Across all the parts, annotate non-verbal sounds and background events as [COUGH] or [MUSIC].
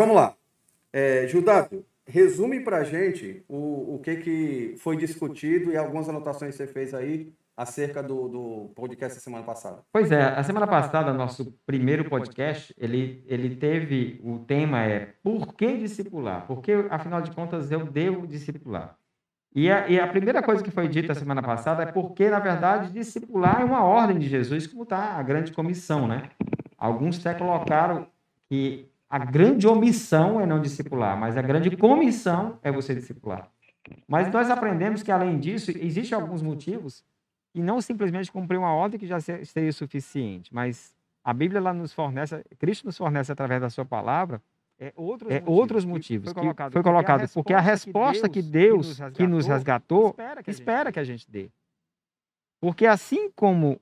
Vamos lá. É, Judápio, resume para a gente o, o que, que foi discutido e algumas anotações que você fez aí acerca do, do podcast da semana passada. Pois é, a semana passada, nosso primeiro podcast, ele, ele teve, o tema é por que discipular? Porque, afinal de contas, eu devo discipular. E a, e a primeira coisa que foi dita a semana passada é porque, na verdade, discipular é uma ordem de Jesus, como está a grande comissão, né? Alguns até colocaram que a grande omissão é não discipular, mas a grande comissão é você discipular. Mas nós aprendemos que, além disso, existem alguns motivos e não simplesmente cumprir uma ordem que já seria suficiente, mas a Bíblia lá nos fornece, Cristo nos fornece através da sua palavra é outros, é, motivos, outros motivos foi colocado, foi colocado porque, a resposta que Deus, que, Deus, que nos resgatou, que nos resgatou espera, que, espera que a gente dê. Porque assim como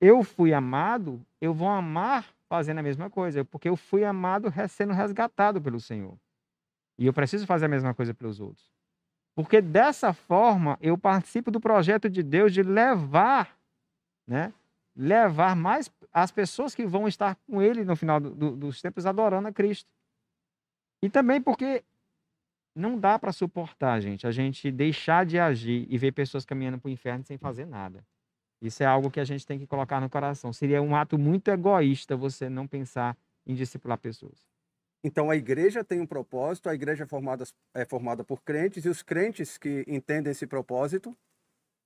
eu fui amado, eu vou amar fazendo a mesma coisa, porque eu fui amado sendo resgatado pelo Senhor. E eu preciso fazer a mesma coisa pelos outros. Porque dessa forma eu participo do projeto de Deus de levar, né? Levar mais as pessoas que vão estar com Ele no final do, do, dos tempos adorando a Cristo. E também porque não dá para suportar, gente, a gente deixar de agir e ver pessoas caminhando para o inferno sem fazer nada. Isso é algo que a gente tem que colocar no coração. Seria um ato muito egoísta você não pensar em discipular pessoas. Então a igreja tem um propósito, a igreja é formada, é formada por crentes, e os crentes que entendem esse propósito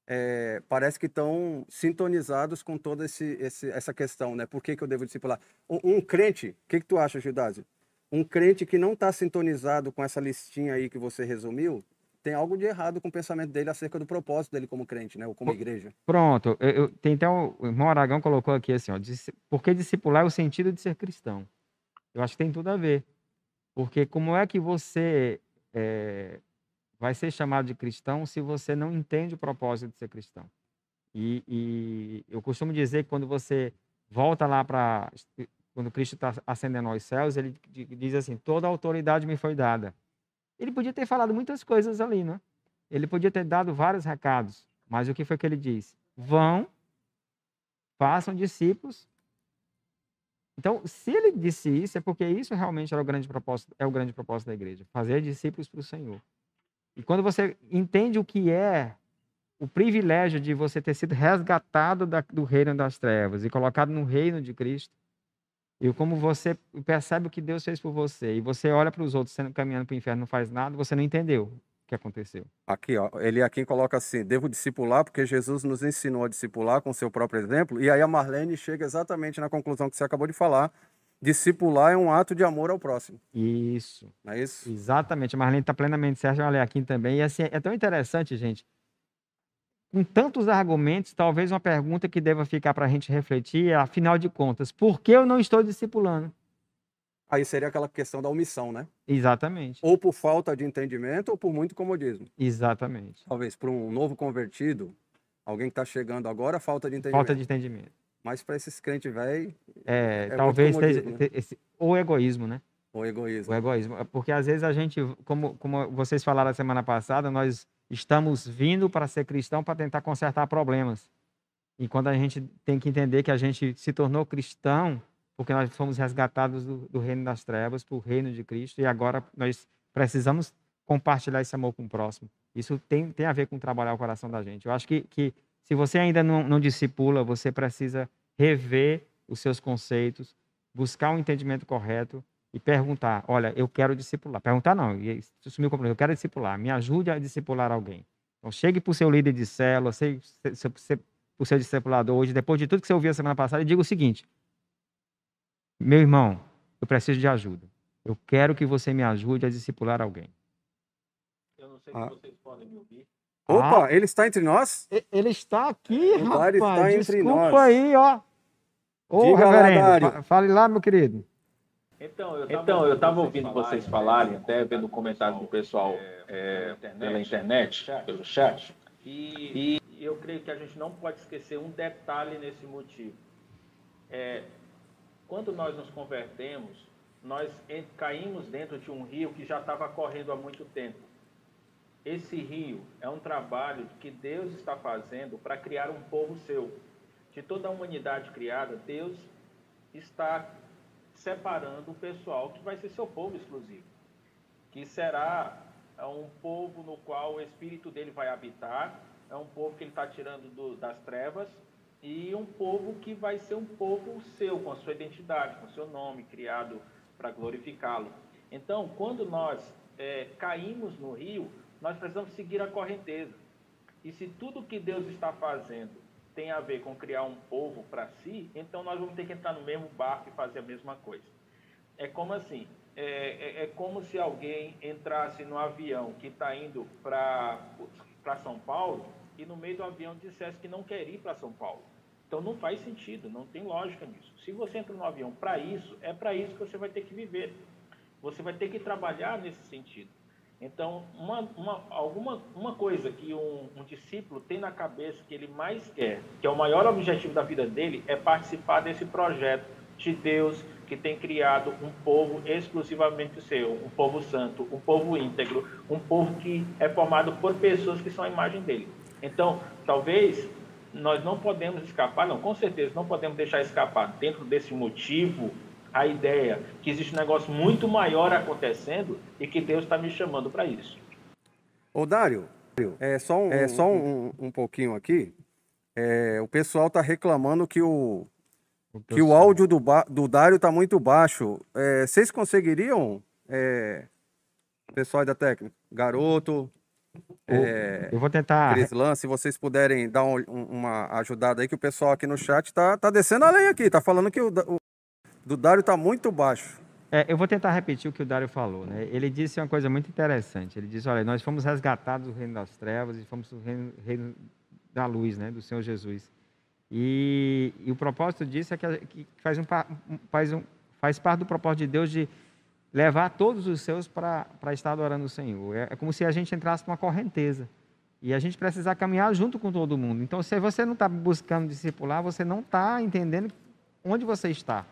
é, parece que estão sintonizados com toda esse, esse, essa questão, né? Por que, que eu devo discipular? Um, um crente, o que, que tu acha, Gildásio? Um crente que não está sintonizado com essa listinha aí que você resumiu, tem algo de errado com o pensamento dele acerca do propósito dele como crente, né? Ou como igreja. Pronto. Eu, eu, tem até o, o irmão Aragão colocou aqui assim, ó, porque discipular é o sentido de ser cristão. Eu acho que tem tudo a ver. Porque como é que você é, vai ser chamado de cristão se você não entende o propósito de ser cristão? E, e eu costumo dizer que quando você volta lá para. Quando Cristo está ascendendo aos céus, ele diz assim: toda a autoridade me foi dada. Ele podia ter falado muitas coisas ali, né? Ele podia ter dado vários recados, mas o que foi que ele diz? Vão, façam discípulos então, se ele disse isso, é porque isso realmente era o grande propósito, é o grande propósito da igreja, fazer discípulos para o Senhor. E quando você entende o que é o privilégio de você ter sido resgatado da, do reino das trevas e colocado no reino de Cristo, e como você percebe o que Deus fez por você, e você olha para os outros sendo caminhando para o inferno não faz nada, você não entendeu que aconteceu. Aqui, ó, ele aqui coloca assim: devo discipular porque Jesus nos ensinou a discipular com seu próprio exemplo. E aí a Marlene chega exatamente na conclusão que você acabou de falar. Discipular é um ato de amor ao próximo. Isso. Não é isso? Exatamente. A Marlene está plenamente certa. Olha aqui também. E assim, é tão interessante, gente. Com tantos argumentos, talvez uma pergunta que deva ficar para a gente refletir é, afinal de contas, por que eu não estou discipulando? Aí seria aquela questão da omissão, né? Exatamente. Ou por falta de entendimento ou por muito comodismo. Exatamente. Talvez para um novo convertido, alguém que está chegando agora, falta de entendimento. Falta de entendimento. Mas para esses crentes velhos. É, é, talvez seja né? esse, ou egoísmo, né? O egoísmo. O egoísmo. Porque às vezes a gente, como, como vocês falaram a semana passada, nós estamos vindo para ser cristão para tentar consertar problemas. E quando a gente tem que entender que a gente se tornou cristão porque nós fomos resgatados do, do reino das trevas para o reino de Cristo e agora nós precisamos compartilhar esse amor com o próximo. Isso tem, tem a ver com trabalhar o coração da gente. Eu acho que, que se você ainda não, não discipula, você precisa rever os seus conceitos, buscar um entendimento correto e perguntar: olha, eu quero discipular. Perguntar não, assumir o compromisso, eu quero discipular, me ajude a discipular alguém. Então, chegue para o seu líder de célula, para o seu discipulador hoje, depois de tudo que você ouviu a semana passada, e diga o seguinte: meu irmão, eu preciso de ajuda. Eu quero que você me ajude a discipular alguém. Eu não sei ah. se vocês podem me ouvir. Opa, ah, ele está entre nós? Ele está aqui, o rapaz. Está entre Desculpa nós. aí, ó. Ô, Diga reverendo, lá, fale lá, meu querido. Então, eu estava então, ouvindo vocês falarem, até vendo o comentário do pessoal é, pela internet, pelo chat, e, e eu creio que a gente não pode esquecer um detalhe nesse motivo. É, quando nós nos convertemos, nós caímos dentro de um rio que já estava correndo há muito tempo. Esse rio é um trabalho que Deus está fazendo para criar um povo seu. De toda a humanidade criada, Deus está separando o pessoal que vai ser seu povo exclusivo, que será é, um povo no qual o Espírito dele vai habitar, é um povo que ele está tirando do, das trevas e um povo que vai ser um povo seu, com a sua identidade, com o seu nome, criado para glorificá-lo. Então, quando nós é, caímos no rio, nós precisamos seguir a correnteza. E se tudo que Deus está fazendo tem a ver com criar um povo para si, então nós vamos ter que entrar no mesmo barco e fazer a mesma coisa. É como assim, é, é, é como se alguém entrasse no avião que está indo para São Paulo e no meio do avião dissesse que não quer ir para São Paulo. Então não faz sentido, não tem lógica nisso. Se você entra no avião para isso, é para isso que você vai ter que viver. Você vai ter que trabalhar nesse sentido. Então, uma, uma, alguma, uma coisa que um, um, discípulo tem na cabeça que ele mais quer, que é o maior objetivo da vida dele, é participar desse projeto de Deus que tem criado um povo exclusivamente seu, um povo santo, um povo íntegro, um povo que é formado por pessoas que são a imagem dele. Então, talvez nós não podemos escapar, não, com certeza não podemos deixar escapar dentro desse motivo a ideia que existe um negócio muito maior acontecendo e que Deus está me chamando para isso. Ô, Dário, é só um, é só um, um pouquinho aqui. É, o pessoal está reclamando que o, o que o áudio do, do Dário está muito baixo. É, vocês conseguiriam, é, pessoal da técnica, garoto, é, eu vou tentar. Crislan, se vocês puderem dar um, uma ajudada aí, que o pessoal aqui no chat tá, tá descendo a lenha aqui, tá falando que o, o do Dário tá muito baixo. É, eu vou tentar repetir o que o Dário falou. Né? Ele disse uma coisa muito interessante. Ele disse: olha, nós fomos resgatados do reino das trevas e fomos do reino, reino da luz, né? do Senhor Jesus. E, e, o propósito disso é que, que faz, um, faz, um, faz parte do propósito de Deus de levar todos os seus para estar adorando o Senhor. É, é como se a gente entrasse numa correnteza. E a gente precisa caminhar junto com todo mundo. Então, se você não está buscando discipular, você não está entendendo onde você está.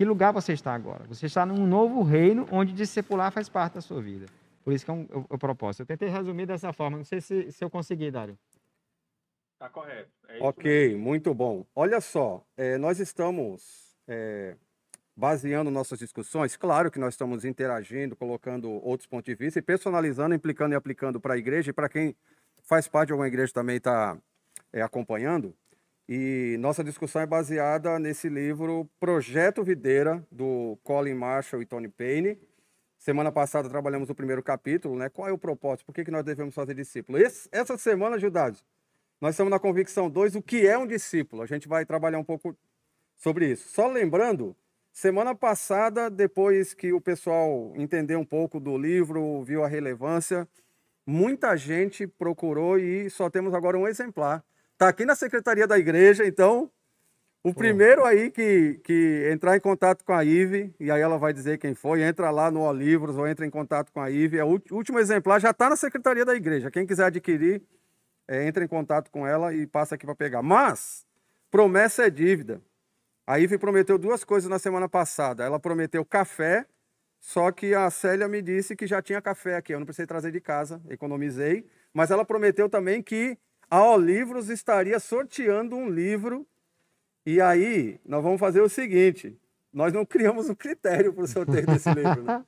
Que lugar você está agora? Você está num novo reino onde discipular faz parte da sua vida. Por isso que é um, o, o propósito. Eu tentei resumir dessa forma. Não sei se, se eu consegui, Dário. Está correto. É ok, mesmo. muito bom. Olha só, é, nós estamos é, baseando nossas discussões. Claro que nós estamos interagindo, colocando outros pontos de vista e personalizando, implicando e aplicando para a igreja e para quem faz parte de alguma igreja também está é, acompanhando. E nossa discussão é baseada nesse livro Projeto Videira, do Colin Marshall e Tony Payne. Semana passada trabalhamos o primeiro capítulo, né? Qual é o propósito? Por que, que nós devemos fazer discípulo? Esse, essa semana, Judados, nós estamos na convicção 2, o que é um discípulo. A gente vai trabalhar um pouco sobre isso. Só lembrando, semana passada, depois que o pessoal entendeu um pouco do livro, viu a relevância, muita gente procurou e só temos agora um exemplar Está aqui na secretaria da igreja, então o primeiro aí que, que entrar em contato com a Ive, e aí ela vai dizer quem foi, entra lá no Olivros ou entra em contato com a Ive. É o último exemplar já está na secretaria da igreja. Quem quiser adquirir, é, entra em contato com ela e passa aqui para pegar. Mas, promessa é dívida. A Ive prometeu duas coisas na semana passada. Ela prometeu café, só que a Célia me disse que já tinha café aqui. Eu não precisei trazer de casa, economizei. Mas ela prometeu também que a Olivros estaria sorteando um livro. E aí, nós vamos fazer o seguinte: nós não criamos um critério para o sorteio desse [LAUGHS] livro. Né?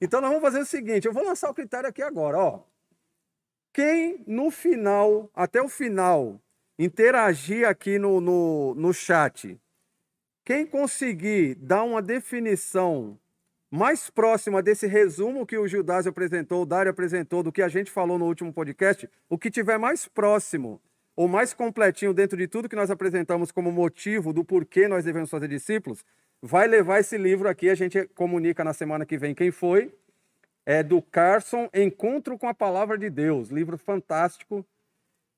Então, nós vamos fazer o seguinte: eu vou lançar o critério aqui agora. Ó. Quem no final, até o final, interagir aqui no, no, no chat, quem conseguir dar uma definição mais próxima desse resumo que o Gildásio apresentou, o Dário apresentou, do que a gente falou no último podcast, o que tiver mais próximo ou mais completinho dentro de tudo que nós apresentamos como motivo do porquê nós devemos fazer discípulos, vai levar esse livro aqui, a gente comunica na semana que vem quem foi, é do Carson, Encontro com a Palavra de Deus, livro fantástico.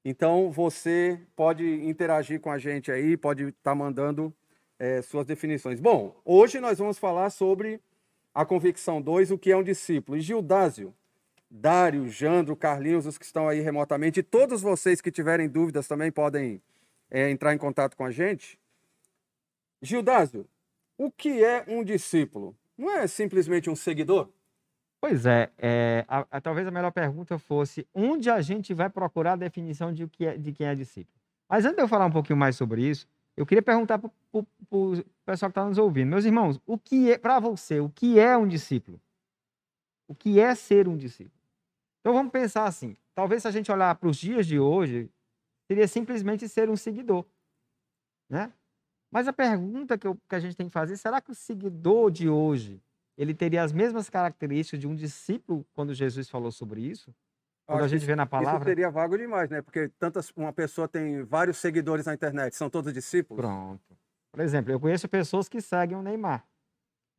Então você pode interagir com a gente aí, pode estar tá mandando é, suas definições. Bom, hoje nós vamos falar sobre a convicção 2, o que é um discípulo. E Gildásio, Dário, Jandro, Carlinhos, os que estão aí remotamente, e todos vocês que tiverem dúvidas também podem é, entrar em contato com a gente. Gildásio, o que é um discípulo? Não é simplesmente um seguidor? Pois é, é a, a, talvez a melhor pergunta fosse onde a gente vai procurar a definição de, que é, de quem é discípulo. Mas antes de eu falar um pouquinho mais sobre isso, Eu queria perguntar para o pessoal que está nos ouvindo, meus irmãos, o que é, para você, o que é um discípulo? O que é ser um discípulo? Então vamos pensar assim: talvez se a gente olhar para os dias de hoje, seria simplesmente ser um seguidor. Né? Mas a pergunta que, eu, que a gente tem que fazer, será que o seguidor de hoje, ele teria as mesmas características de um discípulo quando Jesus falou sobre isso? Quando a gente vê na palavra. Isso seria vago demais, né? Porque tantas, uma pessoa tem vários seguidores na internet, são todos discípulos? Pronto. Por exemplo, eu conheço pessoas que seguem o Neymar.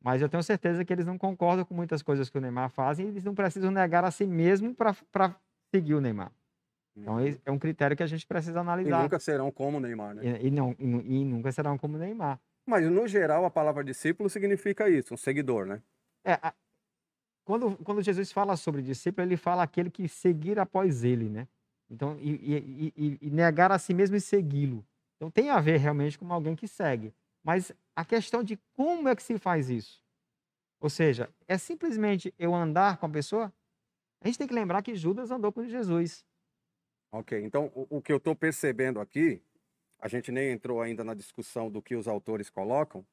Mas eu tenho certeza que eles não concordam com muitas coisas que o Neymar faz e eles não precisam negar a si mesmo para seguir o Neymar. Então, uhum. é um critério que a gente precisa analisar. E nunca serão como o Neymar, né? E, e não, e, e, nunca serão como o Neymar. Mas, no geral, a palavra discípulo significa isso, um seguidor, né? É, a, quando, quando Jesus fala sobre discípulo, ele fala aquele que seguir após ele, né? Então, e, e, e negar a si mesmo e segui-lo. Então, tem a ver realmente com alguém que segue. Mas a questão de como é que se faz isso? Ou seja, é simplesmente eu andar com a pessoa? A gente tem que lembrar que Judas andou com Jesus. Ok, então o, o que eu estou percebendo aqui, a gente nem entrou ainda na discussão do que os autores colocam.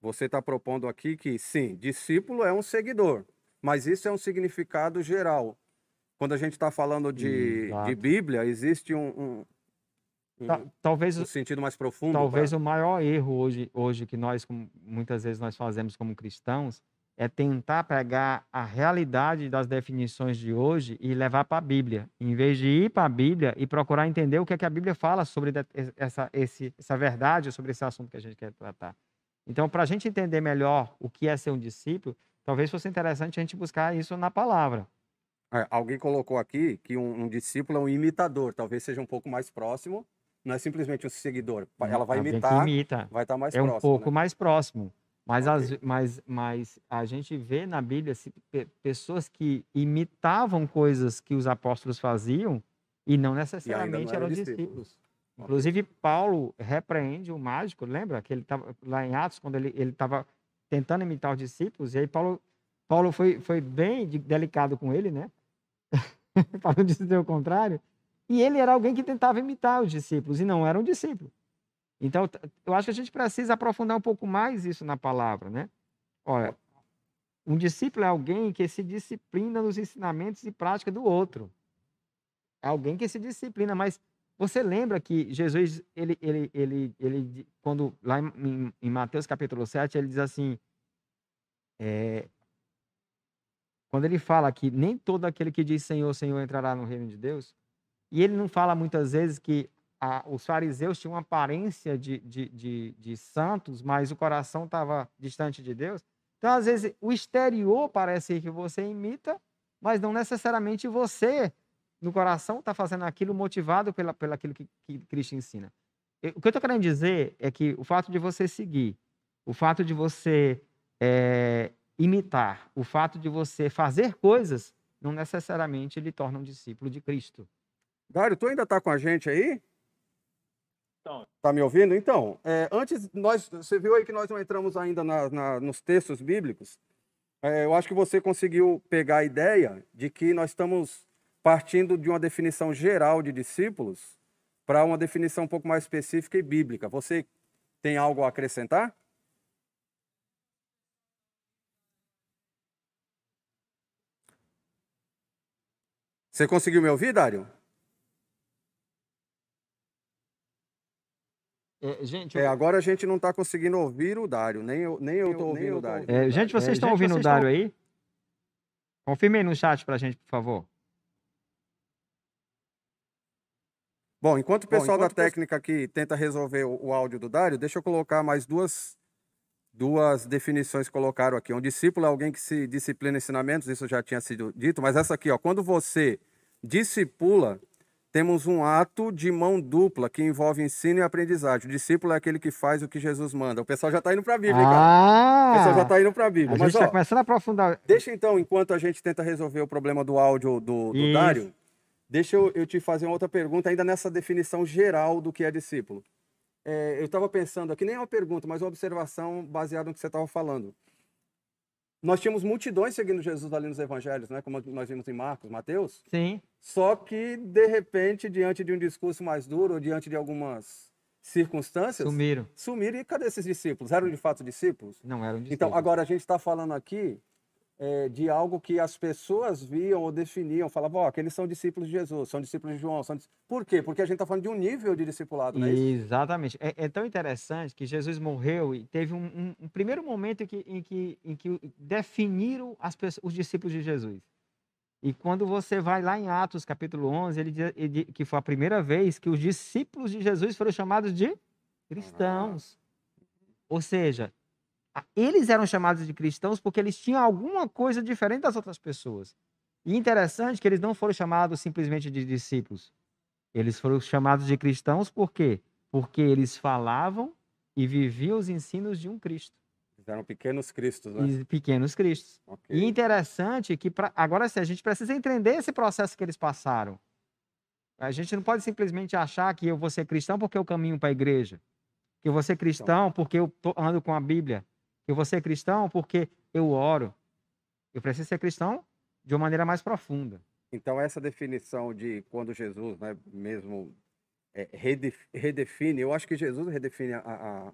Você está propondo aqui que, sim, discípulo é um seguidor, mas isso é um significado geral. Quando a gente está falando de, de Bíblia, existe um, um, um, talvez um sentido mais profundo. Talvez pra... o maior erro hoje, hoje que nós, muitas vezes, nós fazemos como cristãos, é tentar pegar a realidade das definições de hoje e levar para a Bíblia, em vez de ir para a Bíblia e procurar entender o que, é que a Bíblia fala sobre essa, esse, essa verdade, sobre esse assunto que a gente quer tratar. Então, para a gente entender melhor o que é ser um discípulo, talvez fosse interessante a gente buscar isso na palavra. É, alguém colocou aqui que um, um, discípulo é um imitador, talvez seja um pouco mais próximo, não é simplesmente um seguidor. Ela vai imitar, imita. vai estar mais é próximo. É um pouco né? mais próximo. Mas, okay. as, mas, mas a gente vê na Bíblia pessoas que imitavam coisas que os apóstolos faziam e não necessariamente e não eram, eram discípulos. discípulos. Inclusive, Paulo repreende o mágico, lembra? Que ele estava lá em Atos, quando ele estava tentando imitar os discípulos, e aí Paulo, Paulo foi, foi bem delicado com ele, né? [LAUGHS] Não dizer o contrário. E ele era alguém que tentava imitar os discípulos, e não era um discípulo. Então, eu acho que a gente precisa aprofundar um pouco mais isso na palavra, né? Olha, um discípulo é alguém que se disciplina nos ensinamentos e prática do outro. É alguém que se disciplina, mas você lembra que Jesus, ele, ele, ele, ele quando lá em, em Mateus capítulo 7, ele diz assim, é, quando ele fala que nem todo aquele que diz Senhor, Senhor entrará no reino de Deus, e ele não fala muitas vezes que a, os fariseus tinham uma aparência de, de, de, de santos, mas o coração estava distante de Deus. Então, às vezes, o exterior parece que você imita, mas não necessariamente você, no coração, está fazendo aquilo motivado pela, pela aquilo que, que Cristo ensina. O que eu estou querendo dizer é que o fato de você seguir, o fato de você é, imitar, o fato de você fazer coisas, não necessariamente lhe torna um discípulo de Cristo. Dário, tu ainda está com a gente aí? Então, tá me ouvindo? Então, é, antes, nós, você viu aí que nós não entramos ainda na, na, nos textos bíblicos. É, eu acho que você conseguiu pegar a ideia de que nós estamos partindo de uma definição geral de discípulos para uma definição um pouco mais específica e bíblica. Você tem algo a acrescentar? Você conseguiu me ouvir, Dário? É, gente, é, agora a gente não está conseguindo ouvir o Dário, nem eu nem eu estou ouvindo o Dário. É, gente, vocês estão é, ouvindo o Dário aí? Confirme aí no chat para a gente, por favor. Bom, enquanto o pessoal Bom, enquanto da técnica aqui tenta resolver o, o, áudio do Dário, deixa eu colocar mais duas, duas definições que colocaram aqui. Um discípulo é alguém que se disciplina em ensinamentos, isso já tinha sido dito, mas essa aqui, ó, quando você discipula temos um ato de mão dupla que envolve ensino e aprendizagem. O discípulo é aquele que faz o que Jesus manda. O pessoal já está indo para a Bíblia, ah. O pessoal já está indo para a Bíblia. A Mas, gente está começando a aprofundar. Deixa então, enquanto a gente tenta resolver o problema do áudio do, do Dário, deixa eu, eu, te fazer uma outra pergunta, ainda nessa definição geral do que é discípulo. É, eu estava pensando aqui, nem uma pergunta, mas uma observação baseada no que você estava falando. Nós tínhamos multidões seguindo Jesus ali nos evangelhos, né? Como nós vimos em Marcos, Mateus. Sim. Só que, de repente, diante de um discurso mais duro, ou diante de algumas circunstâncias, Sumiram. sumiram. E cadê esses discípulos? Eram de fato discípulos? Não eram discípulos. Então, agora a gente está falando aqui é, de algo que as pessoas viam ou definiam, falavam, ó, aqueles são discípulos de Jesus, são discípulos de João. São dis... Por quê? Porque a gente está falando de um nível de discipulado, é isso? Exatamente. É, é tão interessante que Jesus morreu e teve um, um- um primeiro momento em que, em que, em que definiram as pessoas, os discípulos de Jesus. E quando você vai lá em Atos capítulo 11, ele diz ele que foi a primeira vez que os discípulos de Jesus foram chamados de cristãos. Ou seja, eles eram chamados de cristãos porque eles tinham alguma coisa diferente das outras pessoas. E interessante que eles não foram chamados simplesmente de discípulos. Eles foram chamados de cristãos por quê? Porque eles falavam e viviam os ensinos de um Cristo, eram pequenos cristos, né? pequenos Cristos. Ok. E interessante que, pra, agora sim, a gente precisa entender esse processo que eles passaram. A gente não pode simplesmente achar que eu vou ser cristão porque eu caminho para a igreja. Que eu vou ser cristão porque eu tô- ando com a Bíblia. Eu vou ser cristão porque eu oro. Eu preciso ser cristão de uma maneira mais profunda. Então, essa definição de quando Jesus né, mesmo é, redef- redefine, eu acho que Jesus redefine a, a,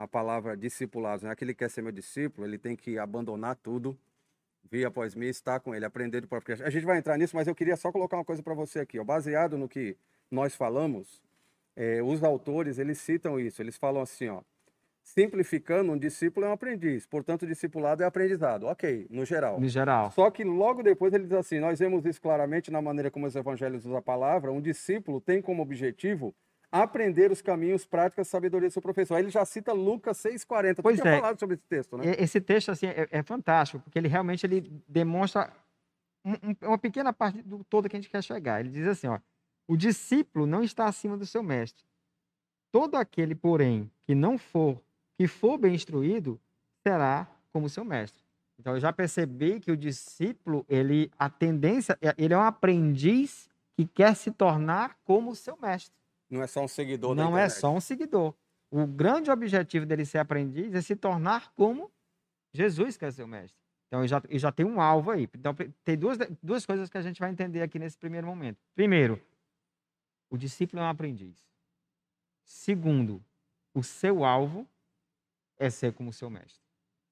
a palavra discipulados. Né? Aquele que quer ser meu discípulo, ele tem que abandonar tudo, vir após mim, estar com ele, aprender do próprio Cristo. A gente vai entrar nisso, mas eu queria só colocar uma coisa para você aqui. Ó. Baseado no que nós falamos, é, os autores, eles citam isso. Eles falam assim, ó, simplificando, um discípulo é um aprendiz. Portanto, o discipulado é aprendizado. Ok, no geral. No geral. Só que logo depois ele diz assim: nós vemos isso claramente na maneira como os evangelhos usam a palavra. Um discípulo tem como objetivo aprender os caminhos, práticas, sabedoria do seu professor. Aí ele já cita Lucas 6,40. Tu Pois tinha é. falado sobre esse texto, né? Esse texto assim é, é fantástico, porque ele realmente ele demonstra um- uma pequena parte do todo que a gente quer chegar. Ele diz assim, ó: o discípulo não está acima do seu mestre. Todo aquele, porém, que não for, que for bem instruído, será como seu mestre. Então eu já percebi que o discípulo, ele a tendência, é- ele é um aprendiz que quer se tornar como o seu mestre. Não é só um seguidor Não é só um seguidor. O grande objetivo dele ser aprendiz é se tornar como Jesus, que é seu mestre. Então, eu já, eu já tenho um alvo aí. Então, tem duas, duas coisas que a gente vai entender aqui nesse primeiro momento. Primeiro, o discípulo é um aprendiz. Segundo, o seu alvo é ser como seu mestre.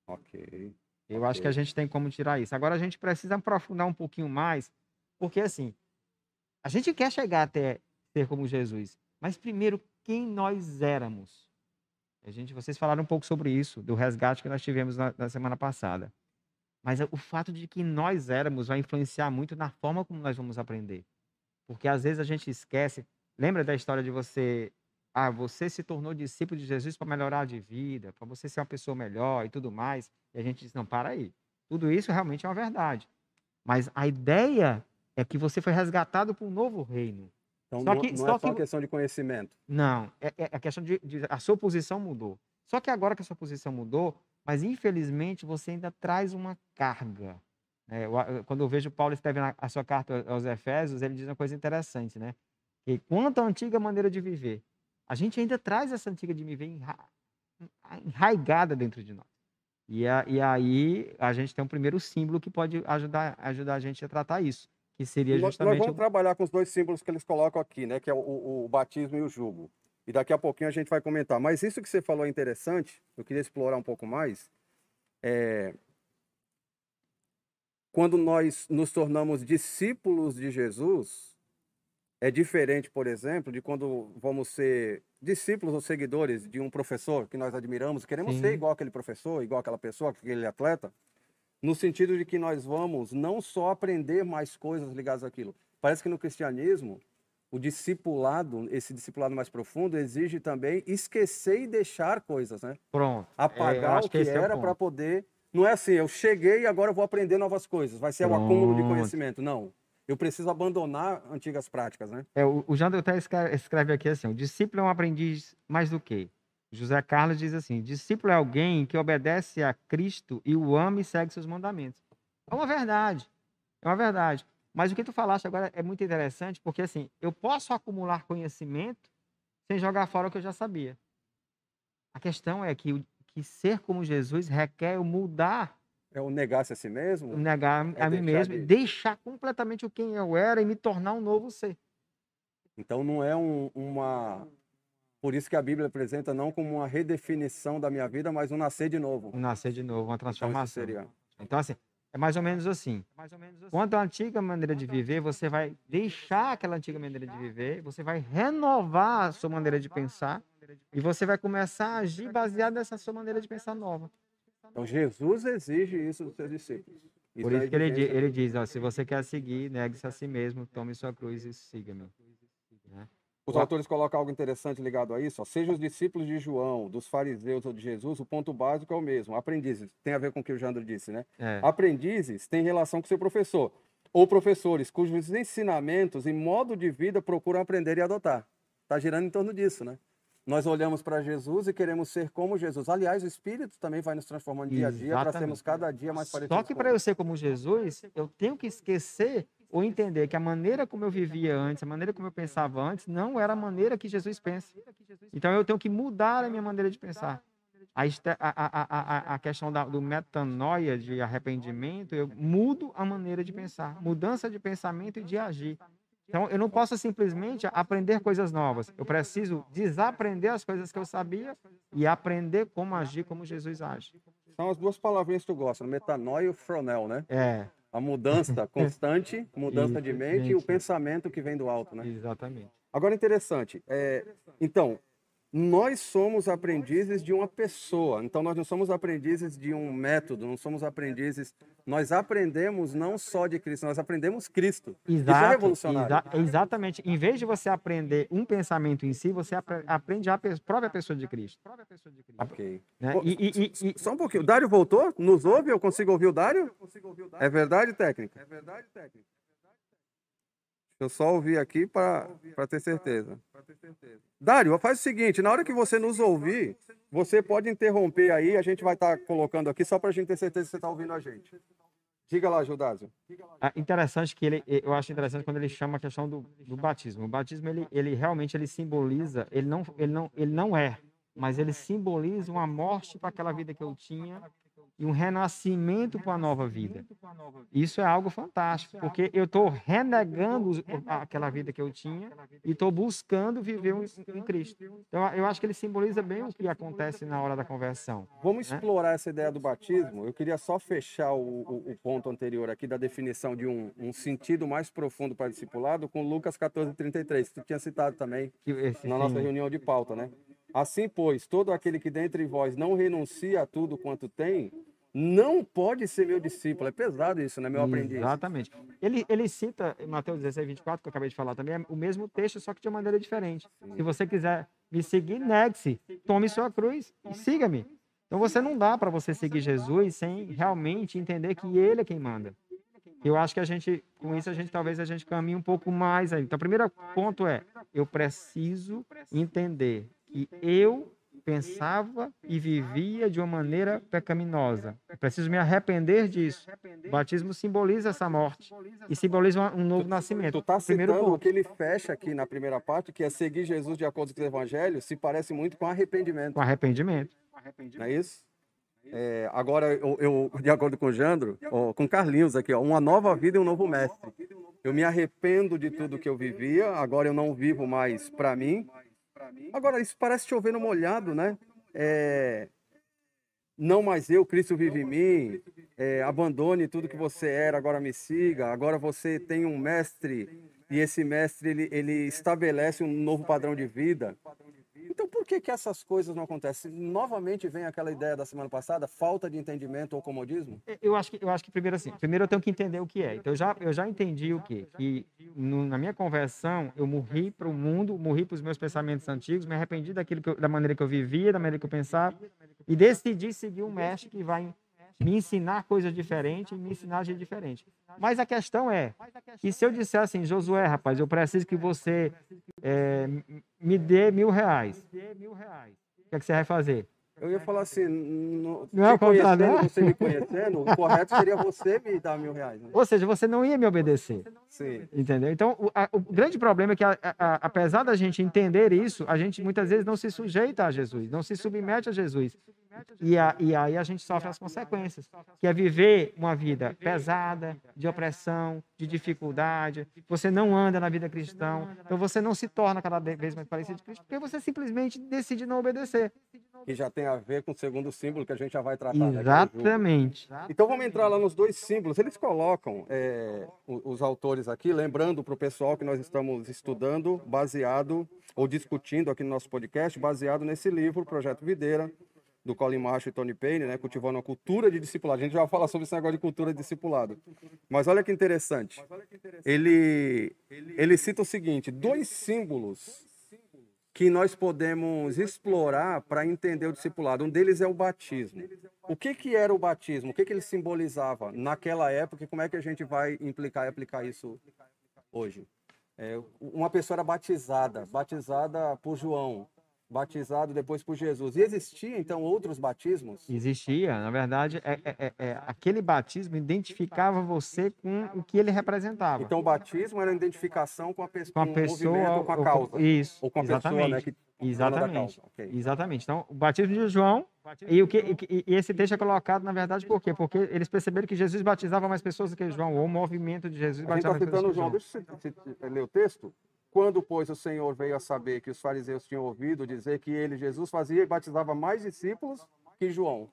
Ok. Eu acho que a gente tem como tirar isso. Agora, a gente precisa aprofundar um pouquinho mais, porque, assim, a gente quer chegar até ser como Jesus, mas primeiro, quem nós éramos? A gente, vocês falaram um pouco sobre isso, do resgate que nós tivemos na, na semana passada. Mas o fato de que nós éramos vai influenciar muito na forma como nós vamos aprender. Porque às vezes a gente esquece. Lembra da história de você. Ah, você se tornou discípulo de Jesus para melhorar de vida, para você ser uma pessoa melhor e tudo mais. E a gente diz: não, para aí. Tudo isso realmente é uma verdade. Mas a ideia é que você foi resgatado para um novo reino. Então Só que- não só é só que- questão de conhecimento. Não, é, é a questão de, de- a sua posição mudou. Só que agora que a sua posição mudou, mas infelizmente você ainda traz uma carga. né? Eu quando eu vejo Paulo escrevendo a, a sua carta aos Efésios, ele diz uma coisa interessante, né? Que quanto à antiga maneira de viver, a gente ainda traz essa antiga de viver enra- enraigada dentro de nós. E, a- e aí a gente tem um primeiro símbolo que pode ajudar, ajudar a gente a tratar isso, que seria Nós, nós justamente vamos trabalhar com os dois símbolos que eles colocam aqui, né? Que é o, o- o batismo e o jugo. E daqui a pouquinho a gente vai comentar. Mas isso que você falou é interessante, eu queria explorar um pouco mais. É, Quando nós nos tornamos discípulos de Jesus, é diferente, por exemplo, de quando vamos ser discípulos ou seguidores de um professor que nós admiramos, queremos Sim. ser igual aquele professor, igual aquela pessoa, aquele atleta, no sentido de que nós vamos não só aprender mais coisas ligadas àquilo. Parece que no cristianismo, o discipulado, esse discipulado mais profundo, exige também esquecer e deixar coisas, né? Pronto. É, Apagar acho o que esse é era ponto. para poder. Não é assim, eu cheguei e agora eu vou aprender novas coisas. Vai ser o acúmulo de conhecimento. Não. Eu preciso abandonar antigas práticas, né? É, o, o até escreve, aqui assim: o discípulo é um aprendiz mais do que? José Carlos diz assim: discípulo é alguém que obedece a Cristo e o ama e segue seus mandamentos. É uma verdade. É uma verdade. Mas o que tu falaste agora é muito interessante, porque assim, eu posso acumular conhecimento sem jogar fora o que eu já sabia. A questão é que, que ser como Jesus requer eu mudar É o negar-se a si mesmo. negar É a mim mesmo, de- deixar completamente o quem eu era e me tornar um novo ser. Então não é um- uma, Por isso que a Bíblia apresenta não como uma redefinição da minha vida, mas um nascer de novo. Um nascer de novo, uma Então, transformação. seria. Então, assim, é mais ou menos assim. Quanto à antiga maneira de viver, você vai deixar aquela antiga maneira de viver, você vai renovar a sua maneira de pensar e você vai começar a agir baseado nessa sua maneira de pensar nova. Então, Jesus exige isso dos seus discípulos. Por é isso que ele, di- evidência- ele diz, ó, se você quer seguir, negue-se a si mesmo, tome sua cruz e siga-me. Os autores colocam algo interessante ligado a isso. Ó. Seja os discípulos de João, dos fariseus ou de Jesus, o ponto básico é o mesmo. Aprendizes. Tem a ver com o que o Jandro disse, né? É, Aprendizes têm relação com seu professor. Ou professores cujos ensinamentos e modo de vida procuram aprender e adotar. Está girando em torno disso, né? Nós olhamos para Jesus e queremos ser como Jesus. Aliás, o Espírito também vai nos transformando dia a dia para Exatamente. sermos cada dia mais parecidos Só que para eu ser como Jesus, eu tenho que esquecer ou entender que a maneira como eu vivia antes, a maneira como eu pensava antes, não era a maneira que Jesus pensa. Então eu tenho que mudar a minha maneira de pensar. A, a, a- a questão da, do metanoia, de arrependimento, eu mudo a maneira de pensar. Mudança de pensamento e de agir. Então, eu não posso simplesmente aprender coisas novas. Eu preciso desaprender as coisas que eu sabia e aprender como agir como Jesus age. São as duas palavrinhas que tu gosta, metanoia e o fronel, né? É, A mudança [LAUGHS] constante, mudança de mente e o pensamento que vem do alto, né? exatamente. Agora, interessante. é, então, nós somos aprendizes de uma pessoa. Então, nós não somos aprendizes de um método, não somos aprendizes. Nós aprendemos não só de Cristo, nós aprendemos Cristo. Isso é Exato, revolucionário. exa- exatamente. Em vez de você aprender um pensamento em si, você apre- aprende a pe- própria pessoa de Cristo. Ok. né? Pô, E, e- e- e- Só um pouquinho. O Dário voltou? Nos ouve? Eu consigo ouvir o Dário? É verdade, técnica? É verdade, técnica. Eu só ouvir aqui para ter certeza. Dário, faz o seguinte: na hora que você nos ouvir, você pode interromper aí, a gente vai estar colocando aqui só para a gente ter certeza que você está ouvindo a gente. Diga lá, Judásio. é interessante que ele, eu acho interessante quando ele chama a questão do, do batismo. O batismo ele, ele realmente ele simboliza, ele não, ele não, ele não é, mas ele simboliza uma morte para aquela vida que eu tinha e um renascimento para uma nova vida. Isso é algo fantástico, porque eu estou renegando aquela vida que eu tinha e estou buscando viver um- em Cristo. Então, eu acho que ele simboliza bem o que acontece na hora da conversão. Vamos Né? explorar essa ideia do batismo. Eu queria só fechar o, o- o ponto anterior aqui da definição de um, um sentido mais profundo para discipulado com Lucas 14, 33, que tu tinha citado também. Na nossa reunião de pauta, né? Assim, pois, todo aquele que dentre vós não renuncia a tudo quanto tem, não pode ser meu discípulo. É pesado isso, né, meu aprendiz? Exatamente. Ele, ele cita em Mateus 16, 24, que eu acabei de falar também, é o mesmo texto, só que de uma maneira diferente. Se você quiser me seguir, negue-se, tome sua cruz e siga-me. Então você não dá para você seguir Jesus sem realmente entender que ele é quem manda. Eu acho que a gente, com isso, a gente talvez a gente caminhe um pouco mais aí. Então, o primeiro ponto é, eu preciso entender que eu pensava e vivia de uma maneira pecaminosa. Eu preciso me arrepender disso. O batismo simboliza essa morte e simboliza um novo nascimento. Tu tá citando o ponto. que ele fecha aqui na primeira parte, que é seguir Jesus de acordo com os evangelhos, se parece muito com arrependimento, Com arrependimento. não é isso? É, agora, eu, eu, de acordo com o Jandro, ó, com Carlinhos aqui, ó, uma nova vida e um novo mestre. Eu me arrependo de tudo que eu vivia, agora eu não vivo mais para mim. Agora, isso parece chover no molhado, né? É, não mais eu, Cristo vive em mim. É, abandone tudo que você era, agora me siga. Agora você tem um mestre e esse mestre ele, ele estabelece um novo padrão de vida. Então, por que que essas coisas não acontecem? Novamente vem aquela ideia da semana passada, falta de entendimento ou comodismo? Eu acho que eu acho que primeiro assim, primeiro eu tenho que entender o que é. Então eu já eu já entendi o que que no- na minha conversão eu morri para o mundo, morri para os meus pensamentos antigos, me arrependi daquilo eu- da maneira que eu vivia, da maneira que eu pensava e decidi seguir um mestre que vai me ensinar coisas diferentes, me ensinar agir diferente. Mas a questão é, e se eu disser assim, Josué, rapaz, eu preciso que você m- me dê mil reais. O que, é que você vai fazer? Eu ia falar assim, no, Não é o contrário, não? você me conhecendo, o correto seria você me dar mil reais. Né? Ou seja, você não ia me obedecer. Sim. Entendeu? Então, o, a- o grande problema é que, a- a- apesar da gente entender isso, a gente muitas vezes não se sujeita a Jesus, não se submete a Jesus. E, a, e aí a gente sofre as consequências, que é viver uma vida pesada, de opressão, de dificuldade. Você não anda na vida cristã, então você não se torna cada vez mais parecido de Cristo, porque você simplesmente decide não obedecer. Que já tem a ver com o segundo símbolo que a gente já vai tratar. Né, Exatamente. Né? Então vamos entrar lá nos dois símbolos. Eles colocam é, os autores aqui, lembrando para o pessoal que nós estamos estudando, baseado ou discutindo aqui no nosso podcast, baseado nesse livro, Projeto Videira, do Colin Marshall e Tony Payne, né, cultivando a cultura de discipulado. A gente já vai falar sobre esse negócio de cultura de discipulado. Mas olha que interessante. Ele, ele cita o seguinte: dois símbolos que nós podemos explorar para entender o discipulado. Um deles é o batismo. O que, que era o batismo? O que, que ele simbolizava naquela época e como é que a gente vai implicar e aplicar isso hoje? É, uma pessoa era batizada, batizada por João batizado depois por Jesus. E existia então outros batismos? Existia, na verdade, é, é, é, é, aquele batismo identificava você com o que ele representava. Então o batismo era a identificação com a, pe com a pessoa, ou com a causa. Com, isso, ou com a exatamente. pessoa, né, que Exatamente. Okay. Exatamente. Então, o batismo de João, e, o que, e, e, esse texto é colocado, na verdade, por quê? Porque eles perceberam que Jesus batizava mais pessoas do que João, ou o movimento de Jesus batizava mais pessoas. João, deixa eu ler o texto. Quando, pois, o Senhor veio a saber que os fariseus tinham ouvido dizer que ele, Jesus, fazia e batizava mais discípulos que João.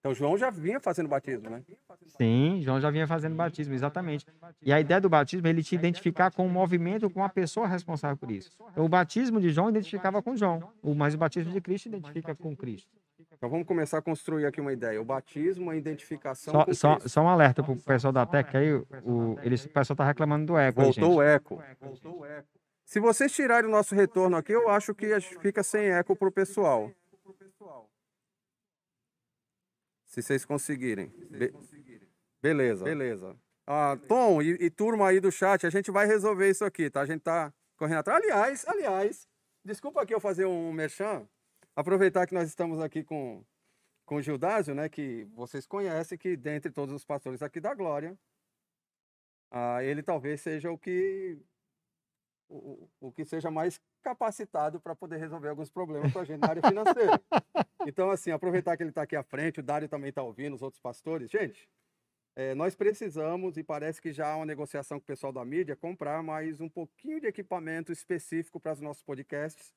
Então, João já vinha fazendo batismo, né? Sim, João já vinha fazendo batismo, exatamente. E a ideia do batismo é ele te identificar com o movimento, com a pessoa responsável por isso. Então, o batismo de João identificava com João, mas o batismo de Cristo identifica com Cristo. Então vamos começar a construir aqui uma ideia. O batismo, a identificação. Só, só, só um alerta para o pessoal da técnica aí, o, eles, o pessoal está reclamando do eco. Voltou o eco. Voltou o eco. Se vocês tirarem o nosso retorno aqui, eu acho que fica sem eco para o pessoal. Se vocês conseguirem. Be beleza. Beleza. Ah, Tom e, e, turma aí do chat, a gente vai resolver isso aqui, tá? A gente tá correndo atrás. Aliás, aliás, desculpa aqui eu fazer um merchan. Aproveitar que nós estamos aqui com, com o Gildásio, né, que vocês conhecem, que dentre todos os pastores aqui da Glória, ah, ele talvez seja o que o, o que seja mais capacitado para poder resolver alguns problemas com a gente na área financeira. [LAUGHS] Então, assim, aproveitar que ele está aqui à frente, o Dário também está ouvindo, os outros pastores. Gente, é, nós precisamos, e parece que já há uma negociação com o pessoal da mídia, comprar mais um pouquinho de equipamento específico para os nossos podcasts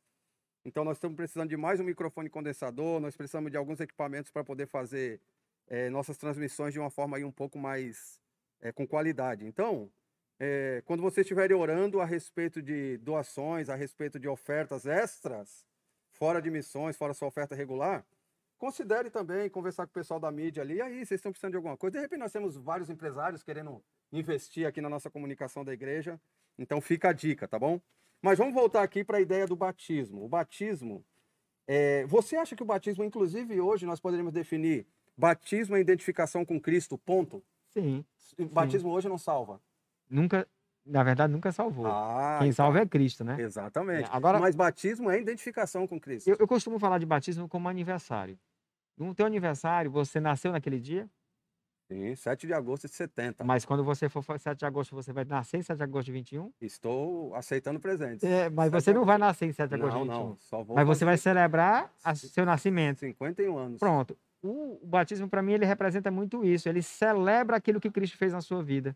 então, nós estamos precisando de mais um microfone condensador, nós precisamos de alguns equipamentos para poder fazer é, nossas transmissões de uma forma aí um pouco mais é, com qualidade. Então, é, quando vocês estiverem orando a respeito de doações, a respeito de ofertas extras, fora de missões, fora sua oferta regular, considere também conversar com o pessoal da mídia ali. E aí, vocês estão precisando de alguma coisa? De repente, nós temos vários empresários querendo investir aqui na nossa comunicação da igreja. Então, fica a dica, tá bom? Mas vamos voltar aqui para a ideia do batismo. O batismo, é, você acha que o batismo, inclusive hoje, nós poderíamos definir batismo é identificação com Cristo, ponto? Sim. O batismo sim. hoje não salva? Nunca, na verdade, nunca salvou. Ah, Quem então, salva é Cristo, né? Exatamente. É, agora, Mas batismo é identificação com Cristo. Eu, eu costumo falar de batismo como aniversário. No teu aniversário, você nasceu naquele dia? Sim, 7 de agosto de 70. Mas quando você for 7 de agosto, você vai nascer em 7 de agosto de 21? Estou aceitando presentes. É, mas você não vai nascer em 7 de agosto não, de 21. Não, só vou Mas você vai celebrar a, seu nascimento. 51 anos. Pronto. O, o batismo, para mim, ele representa muito isso. Ele celebra aquilo que Cristo fez na sua vida.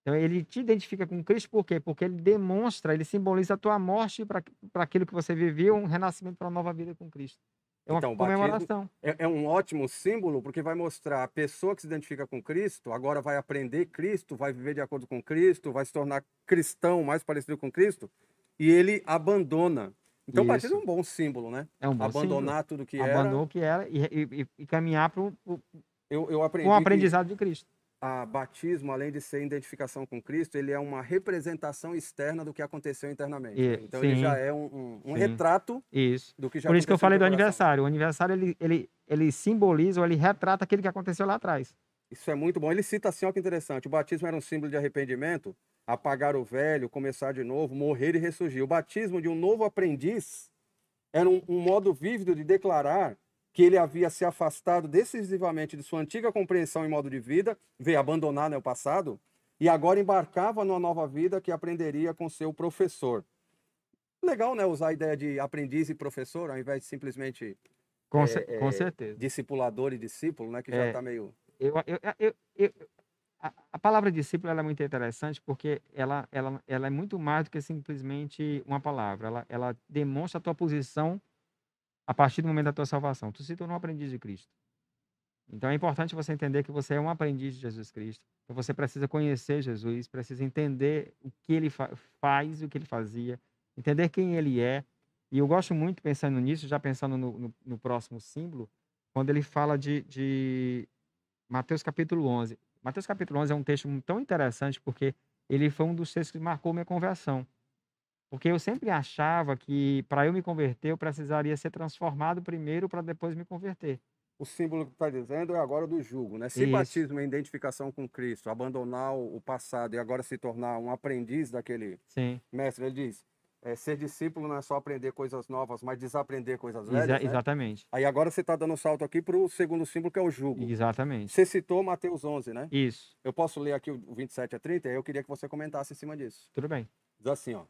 Então, ele te identifica com Cristo por quê? Porque ele demonstra, ele simboliza a tua morte para aquilo que você viveu, um renascimento para uma nova vida com Cristo. É uma então, comemoração. É, é, um ótimo símbolo, porque vai mostrar a pessoa que se identifica com Cristo, agora vai aprender Cristo, vai viver de acordo com Cristo, vai se tornar cristão mais parecido com Cristo, e ele abandona. Então, o batismo é um bom símbolo, né? É um bom Abandonar símbolo. tudo que Abandonou era. Abandonou o que era e, e, e caminhar para o eu, eu aprendi um aprendizado de Cristo a batismo, além de ser identificação com Cristo, ele é uma representação externa do que aconteceu internamente. E, então sim, ele já é um, um, um retrato isso. do que já Por isso que eu falei do aniversário. O aniversário ele, ele, ele simboliza ou ele retrata aquilo que aconteceu lá atrás. Isso é muito bom. Ele cita assim, olha que interessante. O batismo era um símbolo de arrependimento, apagar o velho, começar de novo, morrer e ressurgir. O batismo de um novo aprendiz era um, um modo vívido de declarar que ele havia se afastado decisivamente de sua antiga compreensão e modo de vida, veio abandonar né, o passado, e agora embarcava numa nova vida que aprenderia com seu professor. Legal, né, usar a ideia de aprendiz e professor, ao invés de simplesmente Com, é, cer- com é, certeza. discipulador e discípulo, né? Que já É. está meio. Eu, eu, eu, eu- a, a palavra discípulo é muito interessante porque ela, ela, ela é muito mais do que simplesmente uma palavra. Ela, ela demonstra a tua posição a partir do momento da tua salvação. Tu se tornou um aprendiz de Cristo. Então é importante você entender que você é um aprendiz de Jesus Cristo. Então você precisa conhecer Jesus, precisa entender o que ele fa faz, o que ele fazia, entender quem ele é. E eu gosto muito pensando nisso, já pensando no, no, no próximo símbolo, quando ele fala de, de Mateus capítulo 11. Mateus capítulo 11 é um texto tão interessante porque ele foi um dos textos que marcou minha conversão. Porque eu sempre achava que para eu me converter eu precisaria ser transformado primeiro para depois me converter. O símbolo que está dizendo é agora do jugo, né? Se Isso. batismo é identificação com Cristo, abandonar o passado e agora se tornar um aprendiz daquele Sim, mestre, ele diz: é, ser discípulo não é só aprender coisas novas, mas desaprender coisas exa- velhas. né? exatamente. Aí agora você está dando um salto aqui para o segundo símbolo, que é o jugo. Exatamente. Você citou Mateus 11, né? Isso, Eu posso ler aqui o 27 a 30, aí eu queria que você comentasse em cima disso. tudo bem. Diz assim, ó.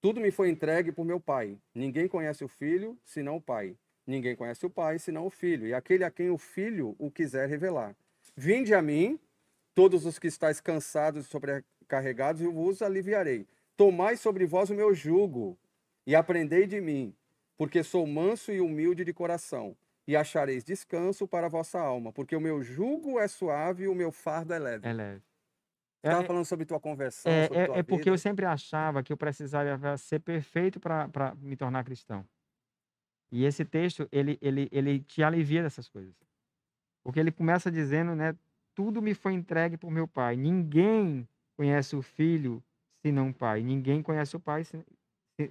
Tudo me foi entregue por meu Pai. Ninguém conhece o Filho, senão o Pai. Ninguém conhece o Pai, senão o Filho. E aquele a quem o Filho o quiser revelar. Vinde a mim, todos os que estáis cansados e sobrecarregados, eu vos aliviarei. Tomai sobre vós o meu jugo, e aprendei de mim, porque sou manso e humilde de coração, e achareis descanso para a vossa alma, porque o meu jugo é suave e o meu fardo é leve. É leve. Você estava É- falando sobre tua conversão, É, é, tua é porque eu sempre achava que eu precisaria ser perfeito para me tornar cristão. E esse texto, ele, ele, ele te alivia dessas coisas. Porque ele começa dizendo, né? Tudo me foi entregue por meu pai. Ninguém conhece o filho senão o pai. Ninguém conhece o pai se-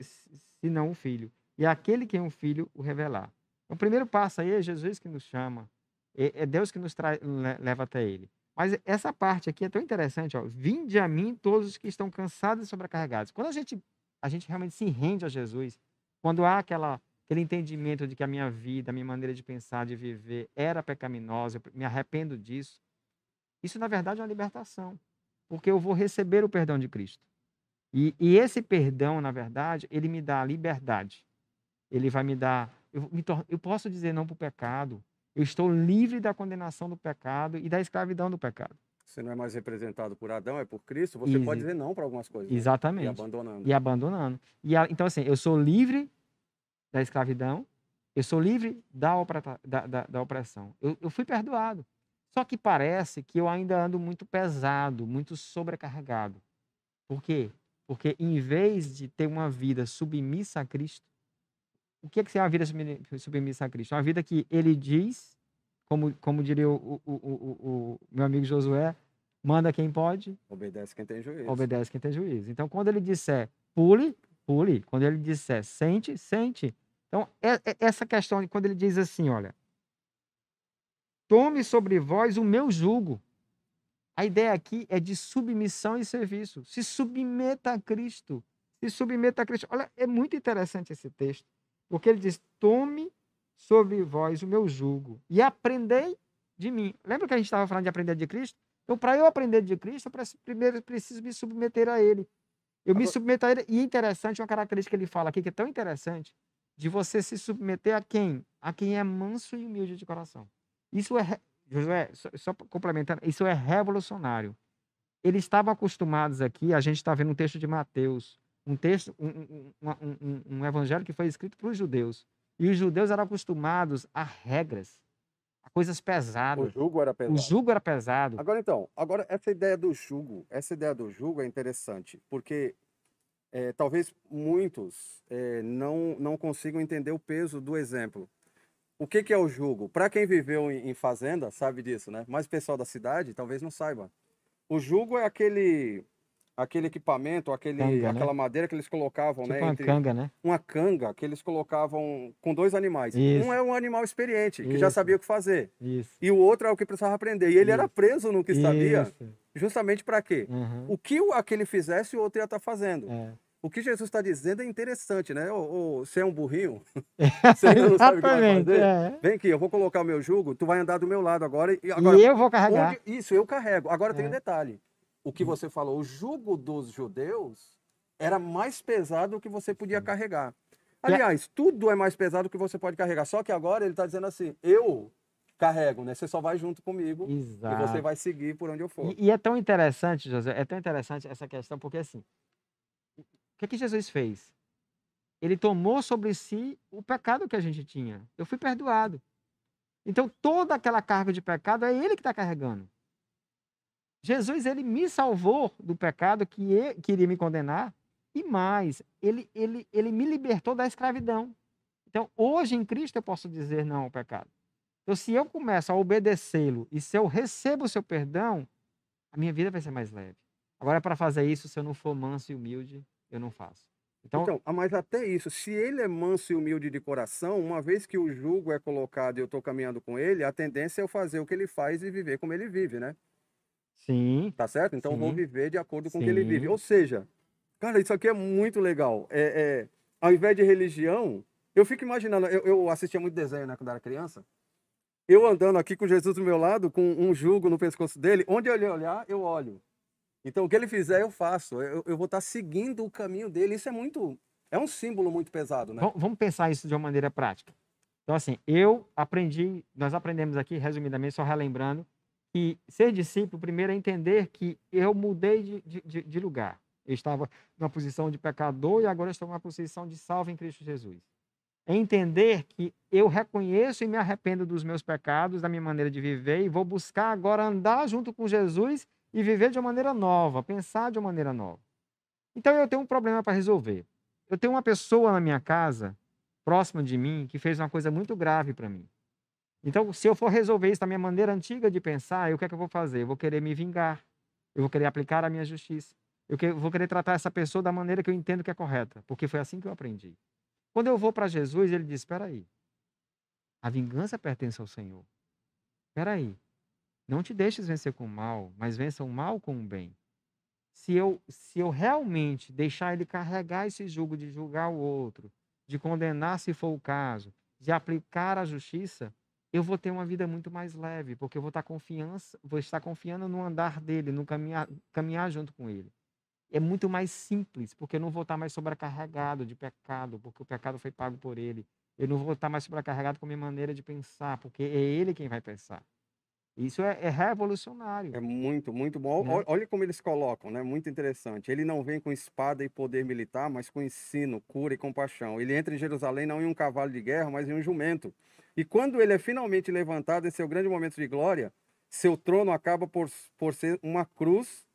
se- senão o filho. E aquele que é um filho, o revelar. Então, o primeiro passo aí é Jesus que nos chama. É, é Deus que nos leva até ele. Mas essa parte aqui é tão interessante, ó. Vinde a mim todos os que estão cansados e sobrecarregados. Quando a gente, a gente realmente se rende a Jesus, quando há aquela, aquele entendimento de que a minha vida, a minha maneira de pensar, de viver era pecaminosa, eu me arrependo disso, isso na verdade é uma libertação. Porque eu vou receber o perdão de Cristo. E, e esse perdão, na verdade, ele me dá liberdade. Ele vai me dar. Eu, me eu posso dizer não para o pecado. Eu estou livre da condenação do pecado e da escravidão do pecado. Você não é mais representado por Adão, é por Cristo. Você Exa- pode dizer não para algumas coisas. né? E Exatamente. abandonando. E abandonando. E a- então, assim, eu sou livre da escravidão, eu sou livre da, opreta- da, da- da opressão. Eu, eu fui perdoado. Só que parece que eu ainda ando muito pesado, muito sobrecarregado. Por quê? Porque em vez de ter uma vida submissa a Cristo, o que é, que é uma vida submi- submissa a Cristo? Uma vida que ele diz, como, como diria o, o- o- o- o meu amigo Josué, manda quem pode, Obedece quem tem juízo. obedece quem tem juízo. Então, quando ele disser pule, pule. Quando ele disser sente, sente. Então, é, é essa questão de quando ele diz assim, olha, tome sobre vós o meu jugo. A ideia aqui é de submissão e serviço. Se submeta a Cristo. Se submeta a Cristo. Olha, é muito interessante esse texto, porque ele diz: tome sobre vós o meu jugo e aprendei de mim. Lembra que a gente estava falando de aprender de Cristo? Então, para eu aprender de Cristo, eu primeiro preciso me submeter a Ele. Eu me Agora- submeto a Ele. E é interessante, uma característica que ele fala aqui, que é tão interessante, de você se submeter a quem? A quem é manso e humilde de coração. Isso é, Josué, só, só complementando, isso é revolucionário. Eles estavam acostumados aqui, a gente está vendo um texto de Mateus, um texto, um, um- um- um- evangelho que foi escrito para os judeus. E os judeus eram acostumados a regras, a coisas O pesadas. jugo era O pesado. jugo era pesado. Agora então, agora essa ideia do jugo, essa ideia do jugo é interessante, porque é, talvez muitos é, não, não consigam entender o peso do exemplo. O que, que é o jugo? Para quem viveu em, em fazenda, sabe disso, né? Mas o pessoal da cidade talvez não saiba. O jugo é aquele aquele equipamento, aquele, Canga, né? aquela madeira que eles colocavam, Tipo né? uma canga, né? uma canga que eles colocavam com dois animais. Isso. Um é um animal experiente, que já Isso. sabia o que fazer. Isso. E o outro é o que precisava aprender. E ele era preso no que sabia, justamente para quê? Uhum. O que aquele fizesse, o outro ia estar fazendo. É. O que Jesus está dizendo é interessante, né? Ô, ô, você é um burrinho? [LAUGHS] Você ainda não sabe o que vai fazer? é. Vem aqui, eu vou colocar o meu jugo, tu vai andar do meu lado agora. E agora E eu vou carregar. onde- Isso, eu carrego. Agora tem um É. detalhe. O que você falou, o jugo dos judeus era mais pesado do que você podia carregar. Aliás, tudo é mais pesado que você pode carregar. Só que agora ele está dizendo assim: eu carrego, né? Você só vai junto comigo Exato. e você vai seguir por onde eu for. E, e, é tão interessante, José, é tão interessante essa questão, porque assim, o que, que Jesus fez? Ele tomou sobre si o pecado que a gente tinha. Eu fui perdoado. Então, toda aquela carga de pecado é ele que está carregando. Jesus, ele me salvou do pecado que queria me condenar. E mais, ele, ele, ele me libertou da escravidão. Então, hoje em Cristo eu posso dizer não ao pecado. Então, se eu começo a obedecê-lo e se eu recebo o seu perdão, a minha vida vai ser mais leve. Agora, para fazer isso, se eu não for manso e humilde, eu não faço. Então, então, ah, mas até isso, se ele é manso e humilde de coração, uma vez que o jugo é colocado e eu estou caminhando com ele, a tendência é eu fazer o que ele faz e viver como ele vive, né? Sim. Tá certo? Então Sim. vou viver de acordo com o que ele vive. Ou seja, cara, isso aqui é muito legal. É, é, ao invés de religião, eu fico imaginando, eu, eu assistia muito desenho, né, quando era criança eu andando aqui com Jesus do meu lado, com um jugo no pescoço dele, onde ele olhar, eu olho. Então, o que ele fizer, eu faço. Eu, eu vou estar seguindo o caminho dele. Isso é muito. É um símbolo muito pesado, né? Vamos pensar isso de uma maneira prática. Então, assim, eu aprendi, nós aprendemos aqui, resumidamente, só relembrando, que ser discípulo, primeiro, é entender que eu mudei de, de, de lugar. Eu estava numa posição de pecador e agora estou numa posição de salvo em Cristo Jesus é entender que eu reconheço e me arrependo dos meus pecados, da minha maneira de viver, e vou buscar agora andar junto com Jesus e viver de uma maneira nova, pensar de uma maneira nova. Então eu tenho um problema para resolver. Eu tenho uma pessoa na minha casa, próxima de mim, que fez uma coisa muito grave para mim. Então, se eu for resolver isso da minha maneira antiga de pensar, o que é que eu vou fazer? Eu vou querer me vingar. Eu vou querer aplicar a minha justiça. Eu vou querer tratar essa pessoa da maneira que eu entendo que é correta, porque foi assim que eu aprendi. Quando eu vou para Jesus, ele diz: Espera aí, a vingança pertence ao Senhor. Espera aí, não te deixes vencer com o mal, mas vença o mal com o bem. Se eu, se eu realmente deixar ele carregar esse jugo de julgar o outro, de condenar se for o caso, de aplicar a justiça, eu vou ter uma vida muito mais leve, porque eu vou estar confiança, vou estar confiando no andar dele, no caminhar, caminhar junto com ele é muito mais simples, porque eu não vou estar mais sobrecarregado de pecado, porque o pecado foi pago por ele. Eu não vou estar mais sobrecarregado com a minha maneira de pensar, porque é ele quem vai pensar. Isso é, é revolucionário. É muito, muito bom. Né? Olha como eles colocam, né? Muito interessante. Ele não vem com espada e poder militar, mas com ensino, cura e compaixão. Ele entra em Jerusalém não em um cavalo de guerra, mas em um jumento. E quando ele é finalmente levantado em seu grande momento de glória, seu trono acaba por, por ser uma cruz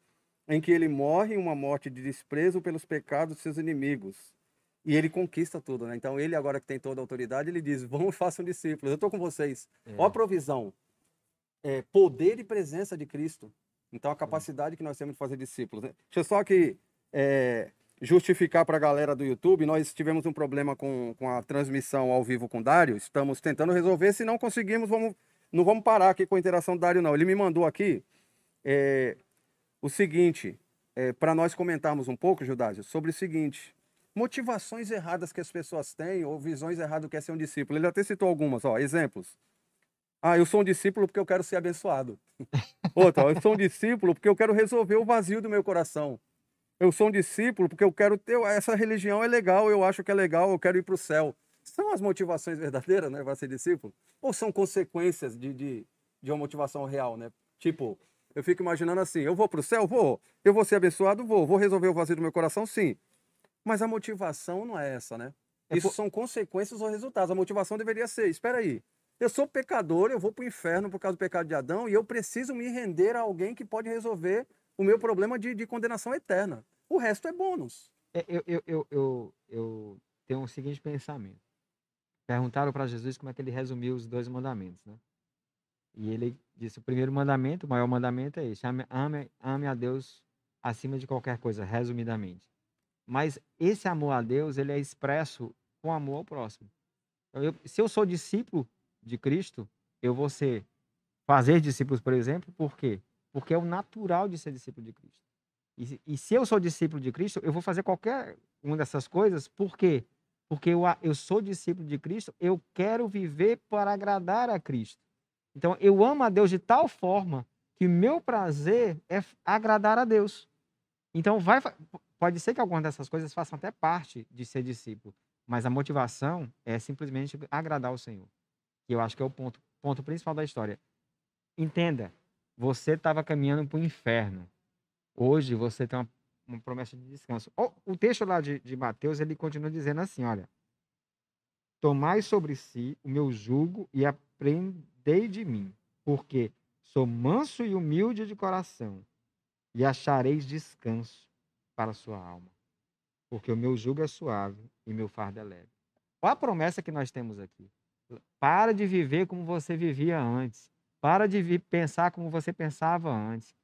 em que ele morre uma morte de desprezo pelos pecados de seus inimigos. E ele conquista tudo, né? Então ele agora que tem toda a autoridade, ele diz: "Vão e façam discípulos". Eu estou com vocês. É. Ó a provisão. É, poder e presença de Cristo. Então a capacidade que nós temos de fazer discípulos. Né? Deixa eu só aqui é, justificar para a galera do YouTube. Nós tivemos um problema com, com a transmissão ao vivo com o Dário. Estamos tentando resolver. Se não conseguimos, vamos, não vamos parar aqui com a interação do Dário, não. Ele me mandou aqui é, o seguinte, é, para nós comentarmos um pouco, Judásio, sobre o seguinte: motivações erradas que as pessoas têm ou visões erradas do que é ser um discípulo. Ele até citou algumas, ó, exemplos. Ah, eu sou um discípulo porque eu quero ser abençoado. [LAUGHS] Outra, eu sou um discípulo porque eu quero resolver o vazio do meu coração. Eu sou um discípulo porque eu quero ter. Essa religião é legal, eu acho que é legal, eu quero ir para o céu. São as motivações [LAUGHS] verdadeiras, né, para ser discípulo? Ou são consequências de, de, de uma motivação real, né? Tipo, eu fico imaginando assim: eu vou para o céu? Vou. Eu vou ser abençoado? Vou. Vou resolver o vazio do meu coração? Sim. Mas a motivação não é essa, né? É Isso por... são consequências ou resultados. A motivação deveria ser: espera aí. Eu sou pecador, eu vou para o inferno por causa do pecado de Adão e eu preciso me render a alguém que pode resolver o meu problema de, de condenação eterna. O resto é bônus. É, eu, eu, eu, eu, eu tenho o seguinte pensamento. Perguntaram para Jesus como é que ele resumiu os dois mandamentos, né? E ele disse: o primeiro mandamento, o maior mandamento é esse: ame, ame, ame a Deus acima de qualquer coisa, resumidamente. Mas esse amor a Deus, ele é expresso com amor ao próximo. Então, eu, se eu sou discípulo de Cristo, eu vou ser fazer discípulos, por exemplo, por quê? Porque é o natural de ser discípulo de Cristo. E, e se eu sou discípulo de Cristo, eu vou fazer qualquer uma dessas coisas, por quê? Porque eu, eu sou discípulo de Cristo, eu quero viver para agradar a Cristo. Então, eu amo a Deus de tal forma que meu prazer é agradar a Deus. Então, vai, pode ser que algumas dessas coisas façam até parte de ser discípulo, Mas a motivação é simplesmente agradar o Senhor. Que eu acho que é o ponto, ponto principal da história. Entenda, você estava caminhando para o inferno. Hoje você tem uma, uma promessa de descanso. O, o texto lá de, de Mateus, ele continua dizendo assim, olha. Tomai sobre si o meu jugo e aprendei de mim, porque sou manso e humilde de coração, e achareis descanso para a sua alma, porque o meu jugo é suave e meu fardo é leve. Qual a promessa que nós temos aqui? Para de viver como você vivia antes. Para de pensar como você pensava antes.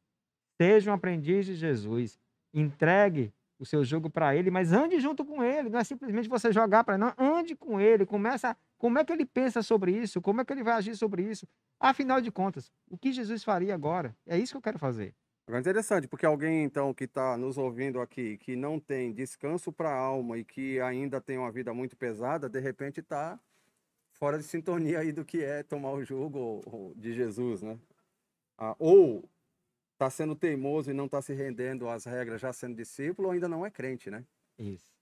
Seja um aprendiz de Jesus. Entregue o seu jogo para ele, mas ande junto com ele. Não é simplesmente você jogar para ele, não. Ande com ele. Começa. Como é que ele pensa sobre isso? Como é que ele vai agir sobre isso? Afinal de contas, o que Jesus faria agora? É isso que eu quero fazer. Agora, interessante, porque alguém, então, que está nos ouvindo aqui, que não tem descanso para a alma e que ainda tem uma vida muito pesada, de repente está fora de sintonia aí do que é tomar o jugo de Jesus, né? Ah, ou está sendo teimoso e não está se rendendo às regras, já sendo discípulo, ou ainda não é crente, né? Isso.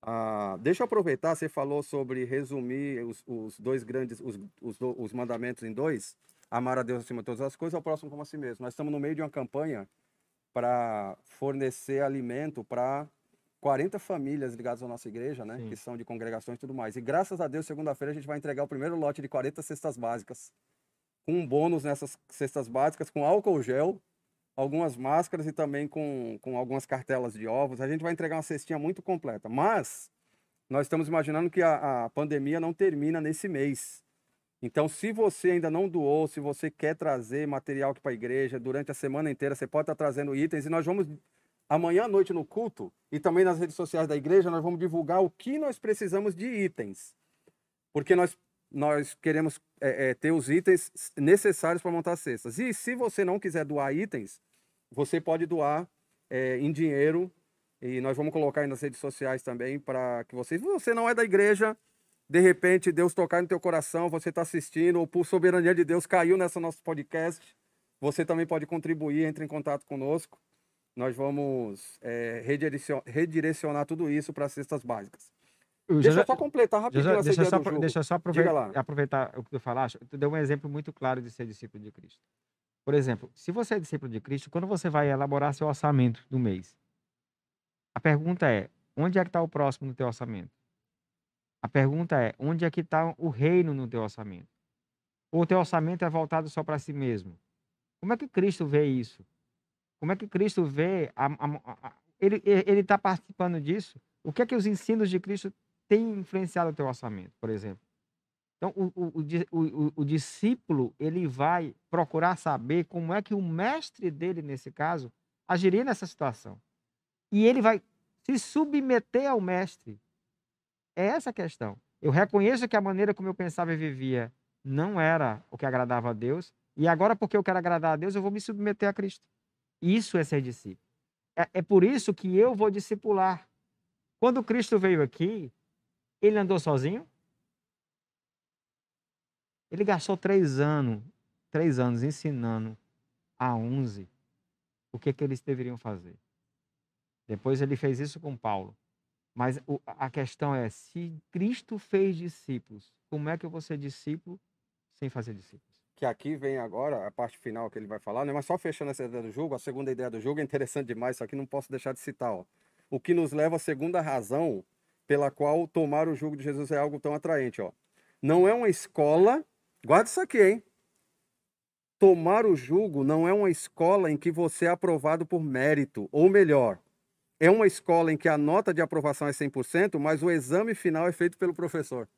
Ah, deixa eu aproveitar, você falou sobre resumir os, os dois grandes, os, os, os mandamentos em dois amar a Deus acima de todas as coisas, ao próximo como a si mesmo. Nós estamos no meio de uma campanha para fornecer alimento para 40 famílias ligadas à nossa igreja, né? Sim. Que são de congregações e tudo mais. E graças a Deus, segunda-feira, a gente vai entregar o primeiro lote de 40 cestas básicas. Com um bônus nessas cestas básicas, com álcool gel, algumas máscaras e também com, com algumas cartelas de ovos. A gente vai entregar uma cestinha muito completa. Mas nós estamos imaginando que a, a pandemia não termina nesse mês. Então, se você ainda não doou, se você quer trazer material aqui para a igreja durante a semana inteira, você pode estar trazendo itens e nós vamos amanhã à noite no culto e também nas redes sociais da igreja nós vamos divulgar o que nós precisamos de itens, porque nós nós queremos é, é, ter os itens necessários para montar cestas. E se você não quiser doar itens, você pode doar é, em dinheiro e nós vamos colocar aí nas redes sociais também para que vocês. Você não é da igreja, de repente Deus tocar no teu coração, você está assistindo, ou por soberania de Deus caiu nessa nosso podcast, você também pode contribuir, entre em contato conosco. Nós vamos é, redirecionar, redirecionar, tudo isso para cestas básicas. Eu deixa eu só completar rapidinho deixa, deixa, só, deixa eu só aproveitar, aproveitar o que tu falaste. Tu deu um exemplo muito claro de ser discípulo de Cristo. Por exemplo, se você é discípulo de Cristo, quando você vai elaborar seu orçamento do mês, a pergunta é, onde é que está o próximo no teu orçamento? A pergunta é: onde é que está o reino no teu orçamento? Ou o teu orçamento é voltado só para si mesmo? Como é que Cristo vê isso? Como é que Cristo vê? A, a, a, ele está participando disso? O que é que os ensinos de Cristo têm influenciado o teu orçamento, por exemplo? Então, o, o, o, o, discípulo, ele vai procurar saber como é que o mestre dele, nesse caso, agiria nessa situação. E ele vai se submeter ao mestre. É essa a questão. Eu reconheço que a maneira como eu pensava e vivia não era o que agradava a Deus, e agora, porque eu quero agradar a Deus, eu vou me submeter a Cristo. Isso é ser discípulo. É, é por isso que eu vou discipular. Quando Cristo veio aqui, ele andou sozinho? Ele gastou três anos, três anos ensinando a onze o que, que eles deveriam fazer. Depois ele fez isso com Paulo. Mas a questão é: se Cristo fez discípulos, como é que eu vou ser discípulo sem fazer discípulos? Que aqui vem agora a parte final que ele vai falar, né? mas só fechando essa ideia do jogo, a segunda ideia do jogo é interessante demais, só que não posso deixar de citar. Ó. O que nos leva à segunda razão pela qual tomar o jugo de Jesus é algo tão atraente. Ó. Não é uma escola, guarda isso aqui, hein? Tomar o jugo não é uma escola em que você é aprovado por mérito, ou melhor, é uma escola em que a nota de aprovação é 100%, mas o exame final é feito pelo professor.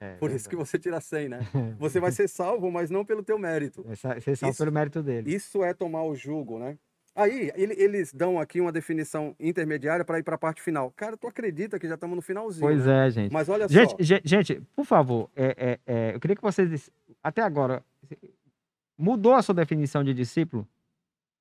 É, Por isso que você tira 100, né? [LAUGHS] Você vai ser salvo, mas não pelo teu mérito. É ser salvo pelo mérito dele. Isso é tomar o jugo, né? Aí, eles dão aqui uma definição intermediária para ir para a parte final. Cara, tu acredita que já estamos no finalzinho? Pois né? é, gente. Mas olha gente, só. Gente, por favor, é, é, é, eu queria que vocês, até agora, mudou a sua definição de discípulo?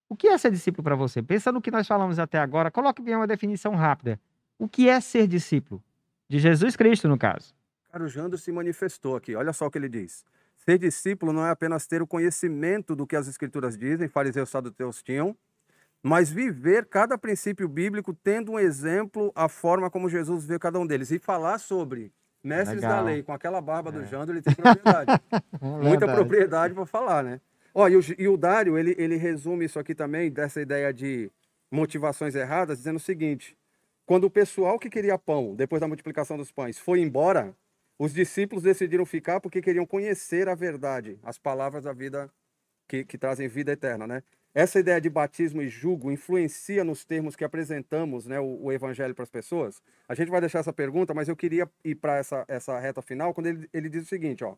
O que é ser discípulo para você? Pensa no que nós falamos até agora, coloque bem uma definição rápida. O que é ser discípulo? De Jesus Cristo, no caso. Cara, o Jandro se manifestou aqui. Olha só o que ele diz. Ser discípulo não é apenas ter o conhecimento do que as escrituras dizem, fariseus saduceus tinham, mas viver cada princípio bíblico tendo um exemplo, a forma como Jesus vê cada um deles. E falar sobre mestres Legal. da lei, com aquela barba é. do Jando, ele tem propriedade. [LAUGHS] Muita propriedade para falar, né? Ó, e, o, e o Dário, ele, ele resume isso aqui também, dessa ideia de motivações erradas, dizendo o seguinte: quando o pessoal que queria pão, depois da multiplicação dos pães, foi embora, os discípulos decidiram ficar porque queriam conhecer a verdade, as palavras da vida que, que trazem vida eterna, né? Essa ideia de batismo e jugo influencia nos termos que apresentamos né, o, o evangelho para as pessoas? A gente vai deixar essa pergunta, mas eu queria ir para essa, essa reta final, quando ele, ele diz o seguinte, ó.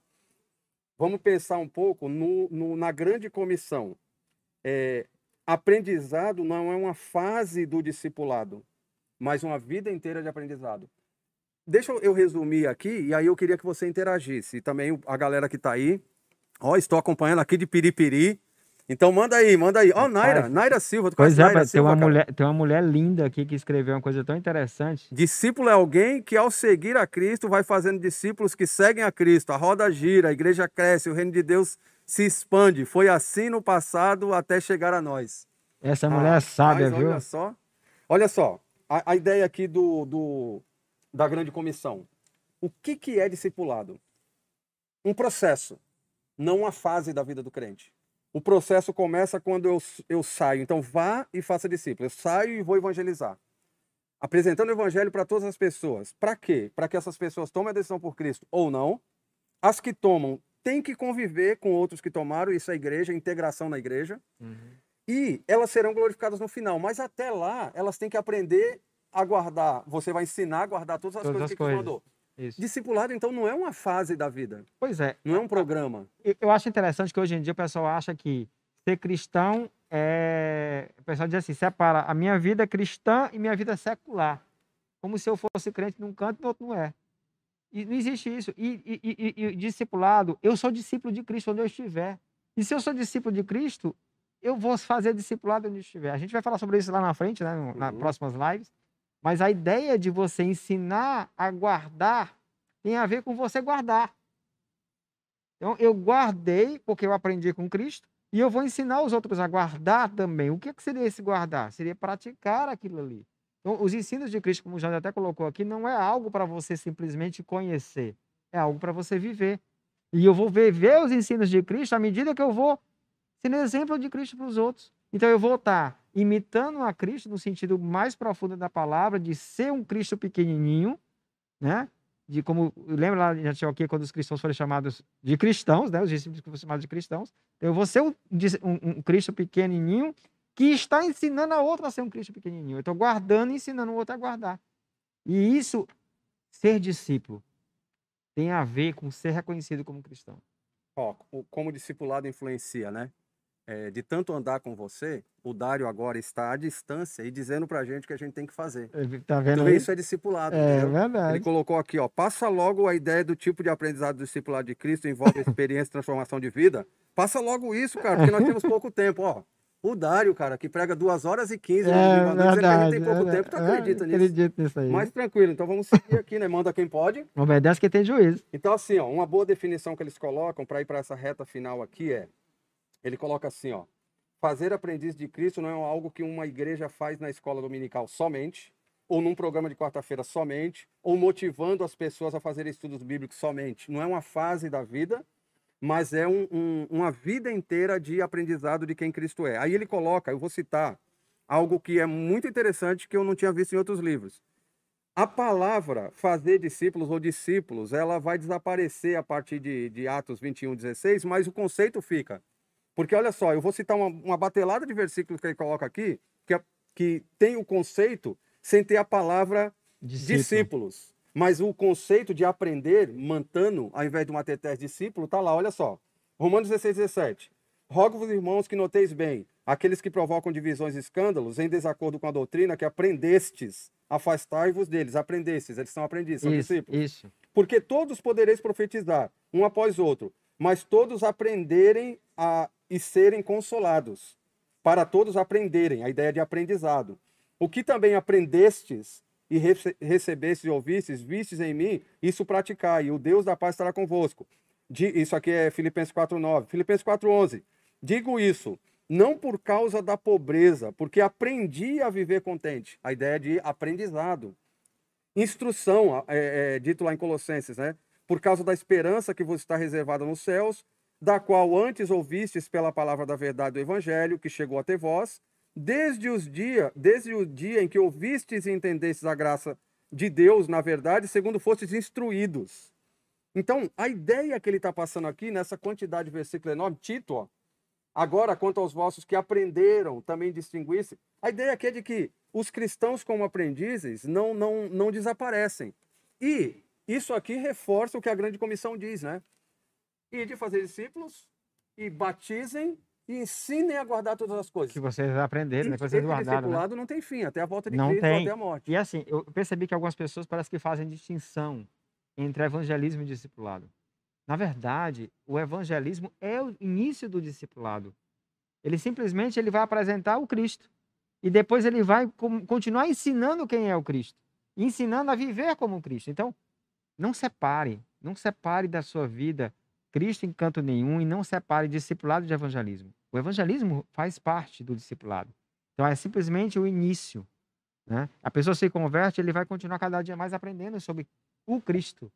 Vamos pensar um pouco no, no na grande comissão. É, aprendizado não é uma fase do discipulado, mas uma vida inteira de aprendizado. Deixa eu resumir aqui, e aí eu queria que você interagisse. E também a galera que está aí. Ó, estou acompanhando aqui de Piripiri. Então manda aí, manda aí. Ó, oh, Naira, Naira Silva. pois é, Naira tem, uma mulher, tem uma mulher linda aqui que escreveu uma coisa tão interessante. Discípulo é alguém que, ao seguir a Cristo, vai fazendo discípulos que seguem a Cristo. A roda gira, a igreja cresce, o reino de Deus se expande. Foi assim no passado até chegar a nós. Essa mulher ah, é sábia, viu? Olha só. Olha só, a, a ideia aqui do, do, da grande comissão. O que, que é discipulado? Um processo, não uma fase da vida do crente. O processo começa quando eu, eu saio. Então, vá e faça discípulo. Eu saio e vou evangelizar. Apresentando o evangelho para todas as pessoas. Para quê? Para que essas pessoas tomem a decisão por Cristo ou não. As que tomam têm que conviver com outros que tomaram. Isso é igreja, integração na igreja. Uhum. E elas serão glorificadas no final. Mas até lá, elas têm que aprender a guardar. Você vai ensinar a guardar todas as todas coisas as que coisas. mandou. Isso. Discipulado, então, não é uma fase da vida. Pois é. Não é um programa. Eu acho interessante que hoje em dia o pessoal acha que ser cristão é. O pessoal diz assim: separa a minha vida cristã e minha vida secular. Como se eu fosse crente num canto e no outro não é. E não existe isso. E, e, e, e, discipulado, eu sou discípulo de Cristo onde eu estiver. E se eu sou discípulo de Cristo, eu vou fazer discipulado onde eu estiver. A gente vai falar sobre isso lá na frente, né, nas uhum. próximas lives. Mas a ideia de você ensinar a guardar tem a ver com você guardar. Então, eu guardei porque eu aprendi com Cristo e eu vou ensinar os outros a guardar também. O que, seria esse guardar? Seria praticar aquilo ali. Então, os ensinos de Cristo, como o João até colocou aqui, não é algo para você simplesmente conhecer, é algo para você viver. E eu vou viver os ensinos de Cristo à medida que eu vou sendo exemplo de Cristo para os outros. Então eu vou estar imitando a Cristo no sentido mais profundo da palavra, de ser um Cristo pequenininho, né? De como lembra lá tinha aqui quando os cristãos foram chamados de cristãos, né? Os discípulos foram chamados de cristãos. Eu vou ser um, um, um Cristo pequenininho que está ensinando a outro a ser um Cristo pequenininho. Eu estou guardando e ensinando o outro a guardar. E isso, ser discípulo, tem a ver com ser reconhecido como cristão. Ó, como discipulado influencia, né? É, de tanto andar com você, o Dário agora está à distância e dizendo pra gente que a gente tem que fazer. Tá vendo então, isso é discipulado. É entendeu? verdade. Ele colocou aqui, ó, passa logo a ideia do tipo de aprendizado do discipulado de Cristo envolve experiência e transformação de vida. Passa logo isso, cara, porque nós temos pouco tempo, ó. O Dário, cara, que prega duas horas e quinze é, verdade, ele tem pouco é, tempo, tu acredita é, nisso? Acredito nisso aí. Mas tranquilo, então vamos seguir aqui, né? Manda quem pode. Obedece quem tem juízo. Então, assim, ó, uma boa definição que eles colocam para ir para essa reta final aqui é, ele coloca assim, ó, Fazer aprendiz de Cristo não é algo que uma igreja faz na escola dominical somente, ou num programa de quarta-feira somente, ou motivando as pessoas a fazerem estudos bíblicos somente. Não é uma fase da vida, mas é um, um, uma vida inteira de aprendizado de quem Cristo é. Aí ele coloca, eu vou citar algo que é muito interessante que eu não tinha visto em outros livros. A palavra fazer discípulos ou discípulos, ela vai desaparecer a partir de, de Atos 21, 16, mas o conceito fica. Porque olha só, eu vou citar uma, uma batelada de versículos que ele coloca aqui, que, é, que tem o conceito sem ter a palavra Discípulo. discípulos. Mas o conceito de aprender, mantando, ao invés de uma tetés discípulo, está lá, olha só. Romanos 16, 17. Rogo-vos, irmãos, que noteis bem, aqueles que provocam divisões e escândalos, em desacordo com a doutrina, que aprendestes, afastai-vos deles, aprendestes, eles são aprendizes, são isso, discípulos. Isso. Porque todos podereis profetizar, um após outro, mas todos aprenderem a e serem consolados, para todos aprenderem, a ideia de aprendizado. O que também aprendestes e rece recebestes e ouvistes, vistes em mim, isso praticai, e o Deus da paz estará convosco. De, isso aqui é Filipenses 4.9. Filipenses 4.11. Digo isso, não por causa da pobreza, porque aprendi a viver contente. A ideia de aprendizado. Instrução, é, é, dito lá em Colossenses, né? Por causa da esperança que vos está reservada nos céus, da qual antes ouvistes pela palavra da verdade do Evangelho, que chegou até vós, desde, os dia, desde o dia em que ouvistes e entendestes a graça de Deus, na verdade, segundo fostes instruídos. Então, a ideia que ele está passando aqui, nessa quantidade de versículo enorme, Tito, ó, agora quanto aos vossos que aprenderam, também distinguisse, a ideia aqui é de que os cristãos como aprendizes não, não, não desaparecem. E isso aqui reforça o que a grande comissão diz, né? E de fazer discípulos e batizem e ensinem a guardar todas as coisas. Que vocês aprenderam, né? Que vocês guardaram. Esse né? não tem fim, até a volta de não Cristo tem. até a morte. E assim, eu percebi que algumas pessoas parece que fazem distinção entre evangelismo e discipulado. Na verdade, o evangelismo é o início do discipulado. Ele simplesmente ele vai apresentar o Cristo. E depois ele vai continuar ensinando quem é o Cristo. Ensinando a viver como o Cristo. Então, não separe. Não separe da sua vida Cristo em canto nenhum e não separe discipulado de evangelismo. O evangelismo faz parte do discipulado. Então é simplesmente o início. Né? A pessoa se converte, ele vai continuar cada dia mais aprendendo sobre o Cristo.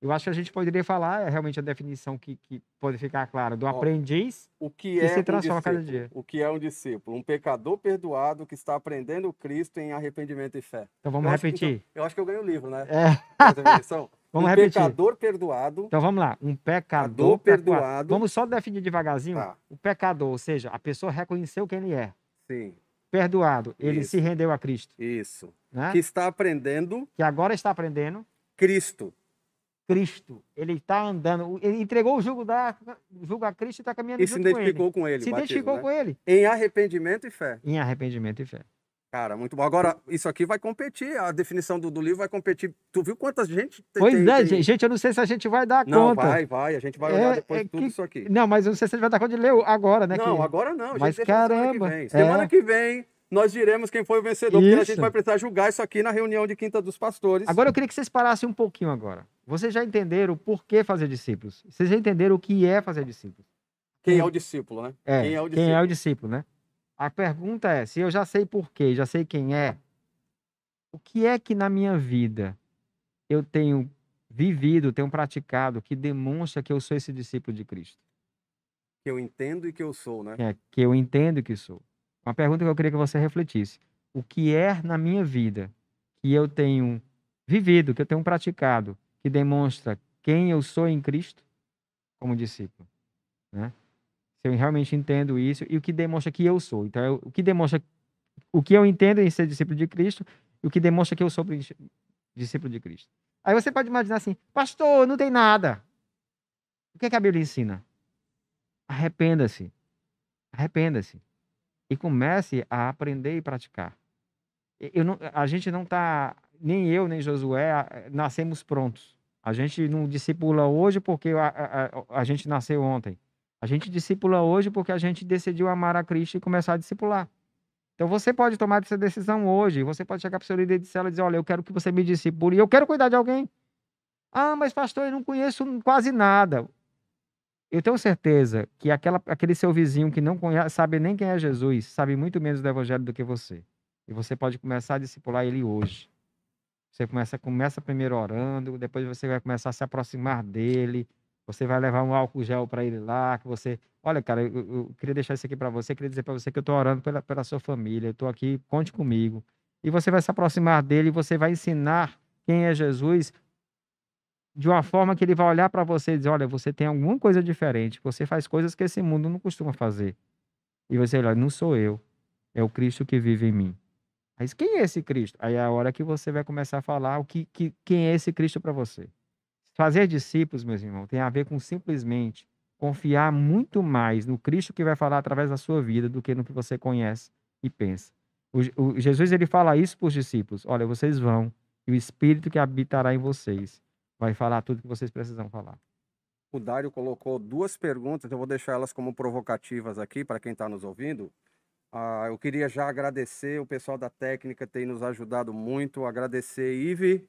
Eu acho que a gente poderia falar, é realmente a definição que, que pode ficar clara, do aprendiz o que, é se transforma um cada dia. O que é um discípulo? Um pecador perdoado que está aprendendo Cristo em arrependimento e fé. Então vamos eu repetir. Acho, então, eu acho que eu ganho o livro, né? É. [LAUGHS] Vamos um repetir. pecador perdoado. Então vamos lá. Um pecador perdoado. Vamos só definir devagarzinho. Tá. O pecador, ou seja, a pessoa reconheceu quem ele é. Sim. Perdoado. Ele Isso. se rendeu a Cristo. Isso. Né? Que está aprendendo. Que agora está aprendendo. Cristo. Cristo. Ele está andando. Ele entregou o jugo, da, jugo a Cristo e está caminhando e se identificou com ele. Com ele se batismo, identificou né? com ele. Em arrependimento e fé. Em arrependimento e fé. Cara, muito bom. Agora, isso aqui vai competir, a definição do, do livro vai competir. Tu viu quantas gente tem? Pois tem, é, tem... gente, eu não sei se a gente vai dar não, conta. Não, vai, vai, a gente vai olhar é, depois é tudo que... isso aqui. Não, mas eu não sei se a gente vai dar conta de ler agora, né? Não, que... agora não. A mas caramba. Semana que vem, semana é... que vem nós diremos quem foi o vencedor, isso. porque a gente vai precisar julgar isso aqui na reunião de Quinta dos Pastores. Agora eu queria que vocês parassem um pouquinho agora. Vocês já entenderam por que fazer discípulos? Vocês já entenderam o que é fazer discípulos? Quem é o discípulo, né? É, quem é o discípulo, quem é o discípulo né? A pergunta é: se eu já sei por quê, já sei quem é, o que é que na minha vida eu tenho vivido, tenho praticado, que demonstra que eu sou esse discípulo de Cristo? Que eu entendo e que eu sou, né? É, que eu entendo que sou. Uma pergunta que eu queria que você refletisse. O que é na minha vida que eu tenho vivido, que eu tenho praticado, que demonstra quem eu sou em Cristo como discípulo? Né? Se eu realmente entendo isso e o que demonstra que eu sou. Então, eu, o que demonstra o que eu entendo em ser discípulo de Cristo e o que demonstra que eu sou discípulo de Cristo. Aí você pode imaginar assim, pastor, não tem nada. O que, é que a Bíblia ensina? Arrependa-se. Arrependa-se. E comece a aprender e praticar. Eu não, a gente não está, nem eu, nem Josué, nascemos prontos. A gente não discipula hoje porque a, a, a, gente nasceu ontem. A gente discipula hoje porque a gente decidiu amar a Cristo e começar a discipular. Então você pode tomar essa decisão hoje. Você pode chegar para o seu líder de e dizer: Olha, eu quero que você me discipule e eu quero cuidar de alguém. Ah, mas pastor, eu não conheço quase nada. Eu tenho certeza que aquela, aquele seu vizinho que não conhece, sabe nem quem é Jesus, sabe muito menos do evangelho do que você. E você pode começar a discipular ele hoje. Você começa, começa primeiro orando, depois você vai começar a se aproximar dele. Você vai levar um álcool gel para ele lá, que você Olha, cara, eu, eu queria deixar isso aqui para você, queria dizer para você que eu estou orando pela, pela sua família, eu estou aqui, conte comigo. E você vai se aproximar dele você vai ensinar quem é Jesus de uma forma que ele vai olhar para você e dizer: Olha, você tem alguma coisa diferente, você faz coisas que esse mundo não costuma fazer. E você olha, não sou eu, é o Cristo que vive em mim. Mas quem é esse Cristo? Aí é a hora que você vai começar a falar o que, que quem é esse Cristo para você. Fazer discípulos, meus irmãos, tem a ver com simplesmente confiar muito mais no Cristo que vai falar através da sua vida do que no que você conhece e pensa. O, o, Jesus ele fala isso para os discípulos: olha, vocês vão e o Espírito que habitará em vocês vai falar tudo que vocês precisam falar. O Dário colocou duas perguntas, eu vou deixar elas como provocativas aqui para quem está nos ouvindo. Ah, eu queria já agradecer o pessoal da técnica tem nos ajudado muito, agradecer Ive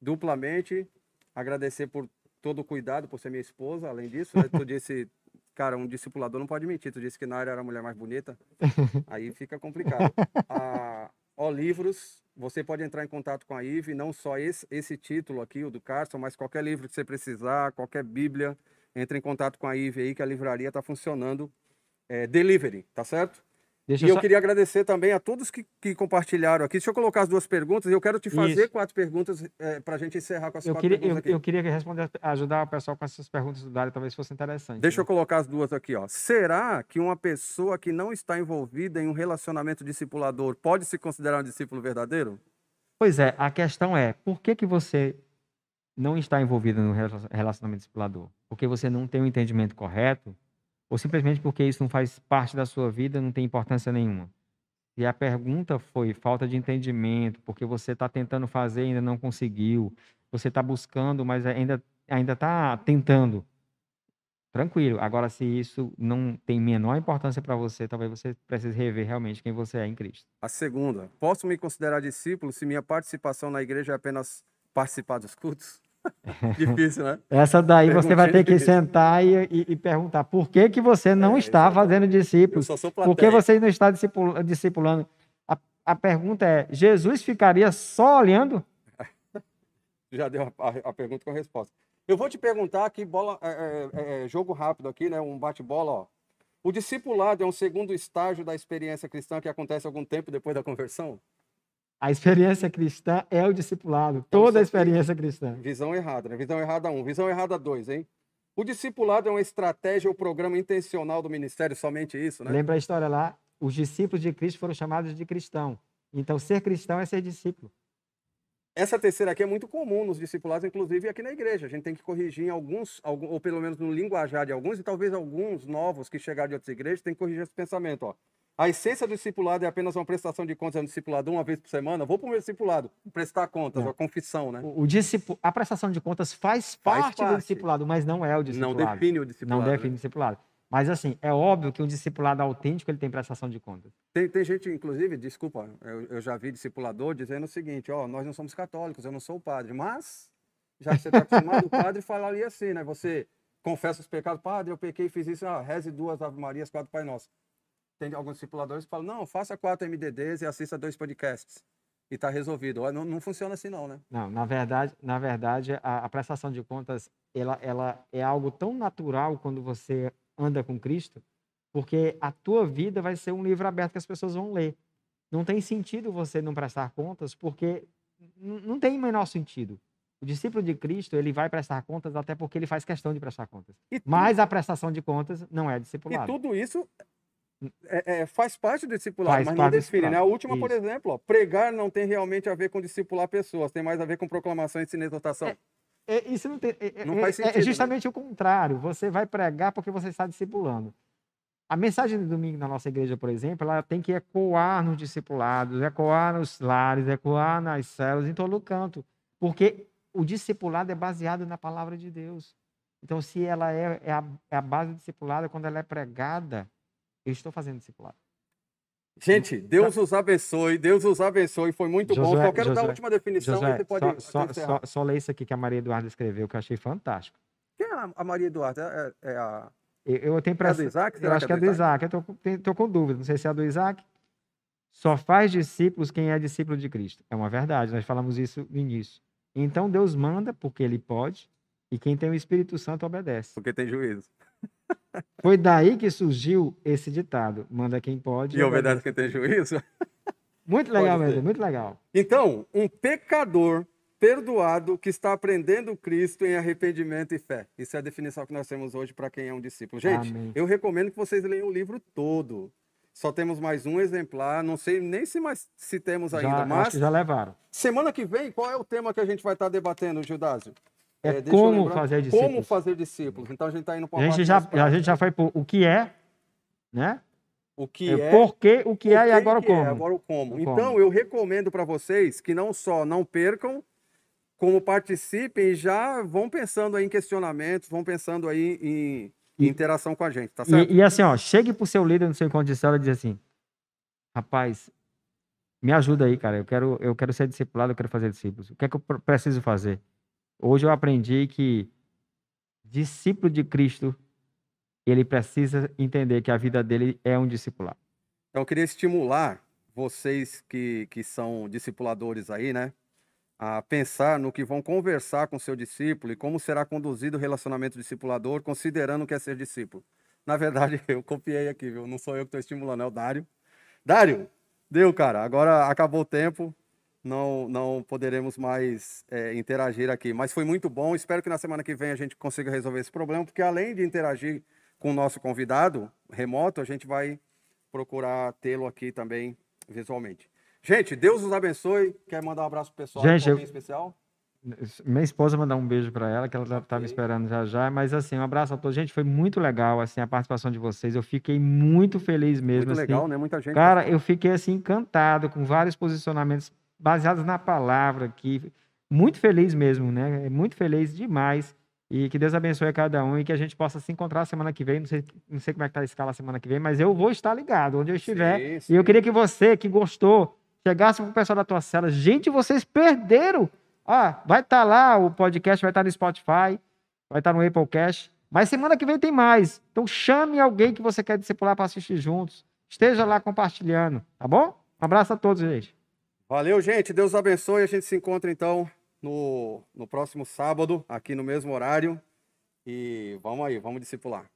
duplamente, agradecer por todo o cuidado por ser minha esposa, além disso, né? tu [LAUGHS] disse cara, um discipulador não pode mentir. Tu disse que Naira era a mulher mais bonita. Aí fica complicado. [LAUGHS] Ah, ó, livros, você pode entrar em contato com a IVE, não só esse, esse título aqui, o do Carson, mas qualquer livro que você precisar, qualquer Bíblia, entre em contato com a IVE aí, que a livraria está funcionando. É, delivery, tá certo? Deixa e eu só- queria agradecer também a todos que, que compartilharam aqui. Deixa eu colocar as duas perguntas e eu quero te fazer Isso. quatro perguntas para a gente encerrar com as Eu quatro queria, perguntas eu, aqui. eu queria responder, ajudar o pessoal com essas perguntas do Dário, talvez fosse interessante. Deixa eu né? colocar as duas aqui, ó. Será que uma pessoa que não está envolvida em um relacionamento discipulador pode se considerar um discípulo verdadeiro? Pois é, a questão é, por que, que você não está envolvido no rela- relacionamento discipulador? Porque você não tem o entendimento correto? Ou simplesmente porque isso não faz parte da sua vida, não tem importância nenhuma? E a pergunta foi falta de entendimento, porque você está tentando fazer e ainda não conseguiu. Você está buscando, mas ainda ainda está tentando. Tranquilo. Agora, se isso não tem menor importância para você, talvez você precise rever realmente quem você é em Cristo. A segunda, posso me considerar discípulo se minha participação na igreja é apenas participar dos cultos? [LAUGHS] Difícil, né? Essa daí você vai ter que difícil. sentar e, e- e perguntar por que, que você não É, está fazendo discípulos? Por que você não está discipul- discipulando? A, a pergunta é: Jesus ficaria só olhando? [LAUGHS] Já deu a, a- a pergunta com a resposta. Eu vou te perguntar aqui, bola, é, é, é, jogo rápido aqui, né? Um bate-bola, ó. O discipulado é um segundo estágio da experiência cristã que acontece algum tempo depois da conversão? A experiência cristã é o discipulado. Então, Toda a experiência cristã. Visão errada, né? Visão errada um, visão errada dois, hein? O discipulado é uma estratégia ou programa intencional do ministério, somente isso, né? Lembra a história lá? Os discípulos de Cristo foram chamados de cristão. Então, ser cristão é ser discípulo. Essa terceira aqui é muito comum nos discipulados, inclusive aqui na igreja. A gente tem que corrigir em alguns, ou pelo menos no linguajar de alguns, e talvez alguns novos que chegaram de outras igrejas, tem que corrigir esse pensamento. Ó. A essência do discipulado é apenas uma prestação de contas ao discipulado uma vez por semana. Vou para o meu discipulado, prestar contas, Não. a confissão, né? O, o discipu- a prestação de contas faz, Faz parte, do parte. discipulado, mas não é o Não discipulado. define o discipulado. Não né? define o discipulado. Mas, assim, é óbvio que um discipulado autêntico ele tem prestação de contas. Tem, tem gente, inclusive, desculpa, eu, eu já vi discipulador dizendo o seguinte, ó, nós não somos católicos, eu não sou o padre, mas já que você está acostumado, o padre falaria assim, né? Você confessa os pecados, padre, eu pequei, fiz isso, ah, reze duas Ave Marias, quatro Pai Nosso. Tem alguns discipuladores que falam, não, faça quatro MDDs e assista dois podcasts. E tá resolvido. Não, não funciona assim não, né? Não, na verdade, na verdade a, a prestação de contas ela, ela é algo tão natural quando você anda com Cristo, porque a tua vida vai ser um livro aberto que as pessoas vão ler. Não tem sentido você não prestar contas, porque não tem o menor sentido. O discípulo de Cristo, ele vai prestar contas até porque ele faz questão de prestar contas. E, tu- Mas a prestação de contas não é e discipulado. tudo isso é- é, faz parte do discipulado, Faz mas não define, né? A última, por Isso. exemplo, ó, pregar não tem realmente a ver com discipular pessoas, tem mais a ver com proclamação, e exortação. É, É, isso não tem. é- Não é- faz é- sentido, É né? justamente o contrário. Você vai pregar porque você está discipulando. A mensagem do domingo na nossa igreja, por exemplo, ela tem que ecoar nos discipulados, ecoar nos lares, ecoar nas células, em todo canto. Porque o discipulado é baseado na palavra de Deus. Então, se ela é, é, a, é a base do discipulado, quando ela é pregada, eu estou fazendo discipulado. Gente, Deus os abençoe, Deus os abençoe, foi muito bom. Josué, Só quero dar a Josué, última definição Josué, você pode só, só, só, só lê isso aqui que a Maria Eduarda escreveu, que eu achei fantástico. Quem é a- Maria Eduarda? É, é a... Eu, eu tenho É a do. Isaac? Eu Será acho que é do Isaac. Eu com- tem- tô com dúvida. Não sei se é a do Isaac. Só faz discípulos quem é discípulo de Cristo. É uma verdade. Nós falamos isso no início. Então Deus manda porque Ele pode e quem tem o Espírito Santo obedece. Porque tem juízo. Foi daí que surgiu esse ditado: manda quem pode. E obedece quem tem juízo. [LAUGHS] Muito legal mesmo, muito legal. Então, um pecador perdoado que está aprendendo Cristo em arrependimento e fé. Isso é a definição que nós temos hoje para quem é um discípulo. Gente, Amém. eu recomendo que vocês leiam o livro todo. Só temos mais um exemplar, não sei nem se mais se temos ainda, Já, mas já levaram. semana que vem, qual é o tema que a gente vai estar debatendo, Gildásio? É eu como lembrar. fazer Como discípulos. fazer discípulos. Então a gente está indo para A gente, já, a gente já foi por o que é, né? o que É, é, por quê, o que o é e agora o que é, como. agora o como. O Então, como. eu recomendo para vocês que não só não percam, como participem e já vão pensando aí em questionamentos, vão pensando aí em, em E- interação com a gente, tá certo? E, e assim, ó, chegue pro seu líder no seu encontro de e diz assim: rapaz, me ajuda aí, cara. Eu quero, eu quero ser discipulado, eu quero fazer discípulos. O que é que eu pr- preciso fazer? Hoje eu aprendi que discípulo de Cristo ele precisa entender que a vida dele é um discipular. Então, eu queria estimular vocês que, que são discipuladores aí, né? A pensar no que vão conversar com seu discípulo e como será conduzido o relacionamento discipulador, considerando que é ser discípulo. Na verdade, [LAUGHS] eu copiei aqui, viu? Não sou eu que estou estimulando, é o Dário. Dário, deu, cara. Agora acabou o tempo não, não poderemos mais é, interagir aqui. Mas foi muito bom. Espero que na semana que vem a gente consiga resolver esse problema, porque além de interagir com o nosso convidado remoto, a gente vai procurar tê-lo aqui também visualmente. Gente, Deus os abençoe. Quer mandar um abraço pro pessoal gente, eu... especial? Minha esposa mandar um beijo para ela, que ela estava okay. esperando já já. Mas assim, um abraço a todos. Gente, foi muito legal assim a participação de vocês. Eu fiquei muito feliz mesmo. Muito assim. legal, né? Muita gente. Cara, eu fiquei assim encantado com vários posicionamentos baseados na palavra aqui. Muito feliz mesmo, né? Muito feliz demais. E que Deus abençoe a cada um e que a gente possa se encontrar semana que vem. Não sei, não sei como é que tá a escala semana que vem, mas eu vou estar ligado onde eu estiver. Sim, sim. E eu queria que você que gostou chegasse com o pessoal da tua cela. Gente, vocês perderam. Ah, vai estar tá lá, o podcast vai estar tá no Spotify, vai estar tá no Applecast. Mas semana que vem tem mais. Então chame alguém que você quer discipular para assistir juntos. Esteja lá compartilhando, tá bom? Um abraço a todos, gente. Valeu, gente. Deus abençoe. A gente se encontra então no, no próximo sábado, aqui no mesmo horário. E vamos aí, vamos discipular.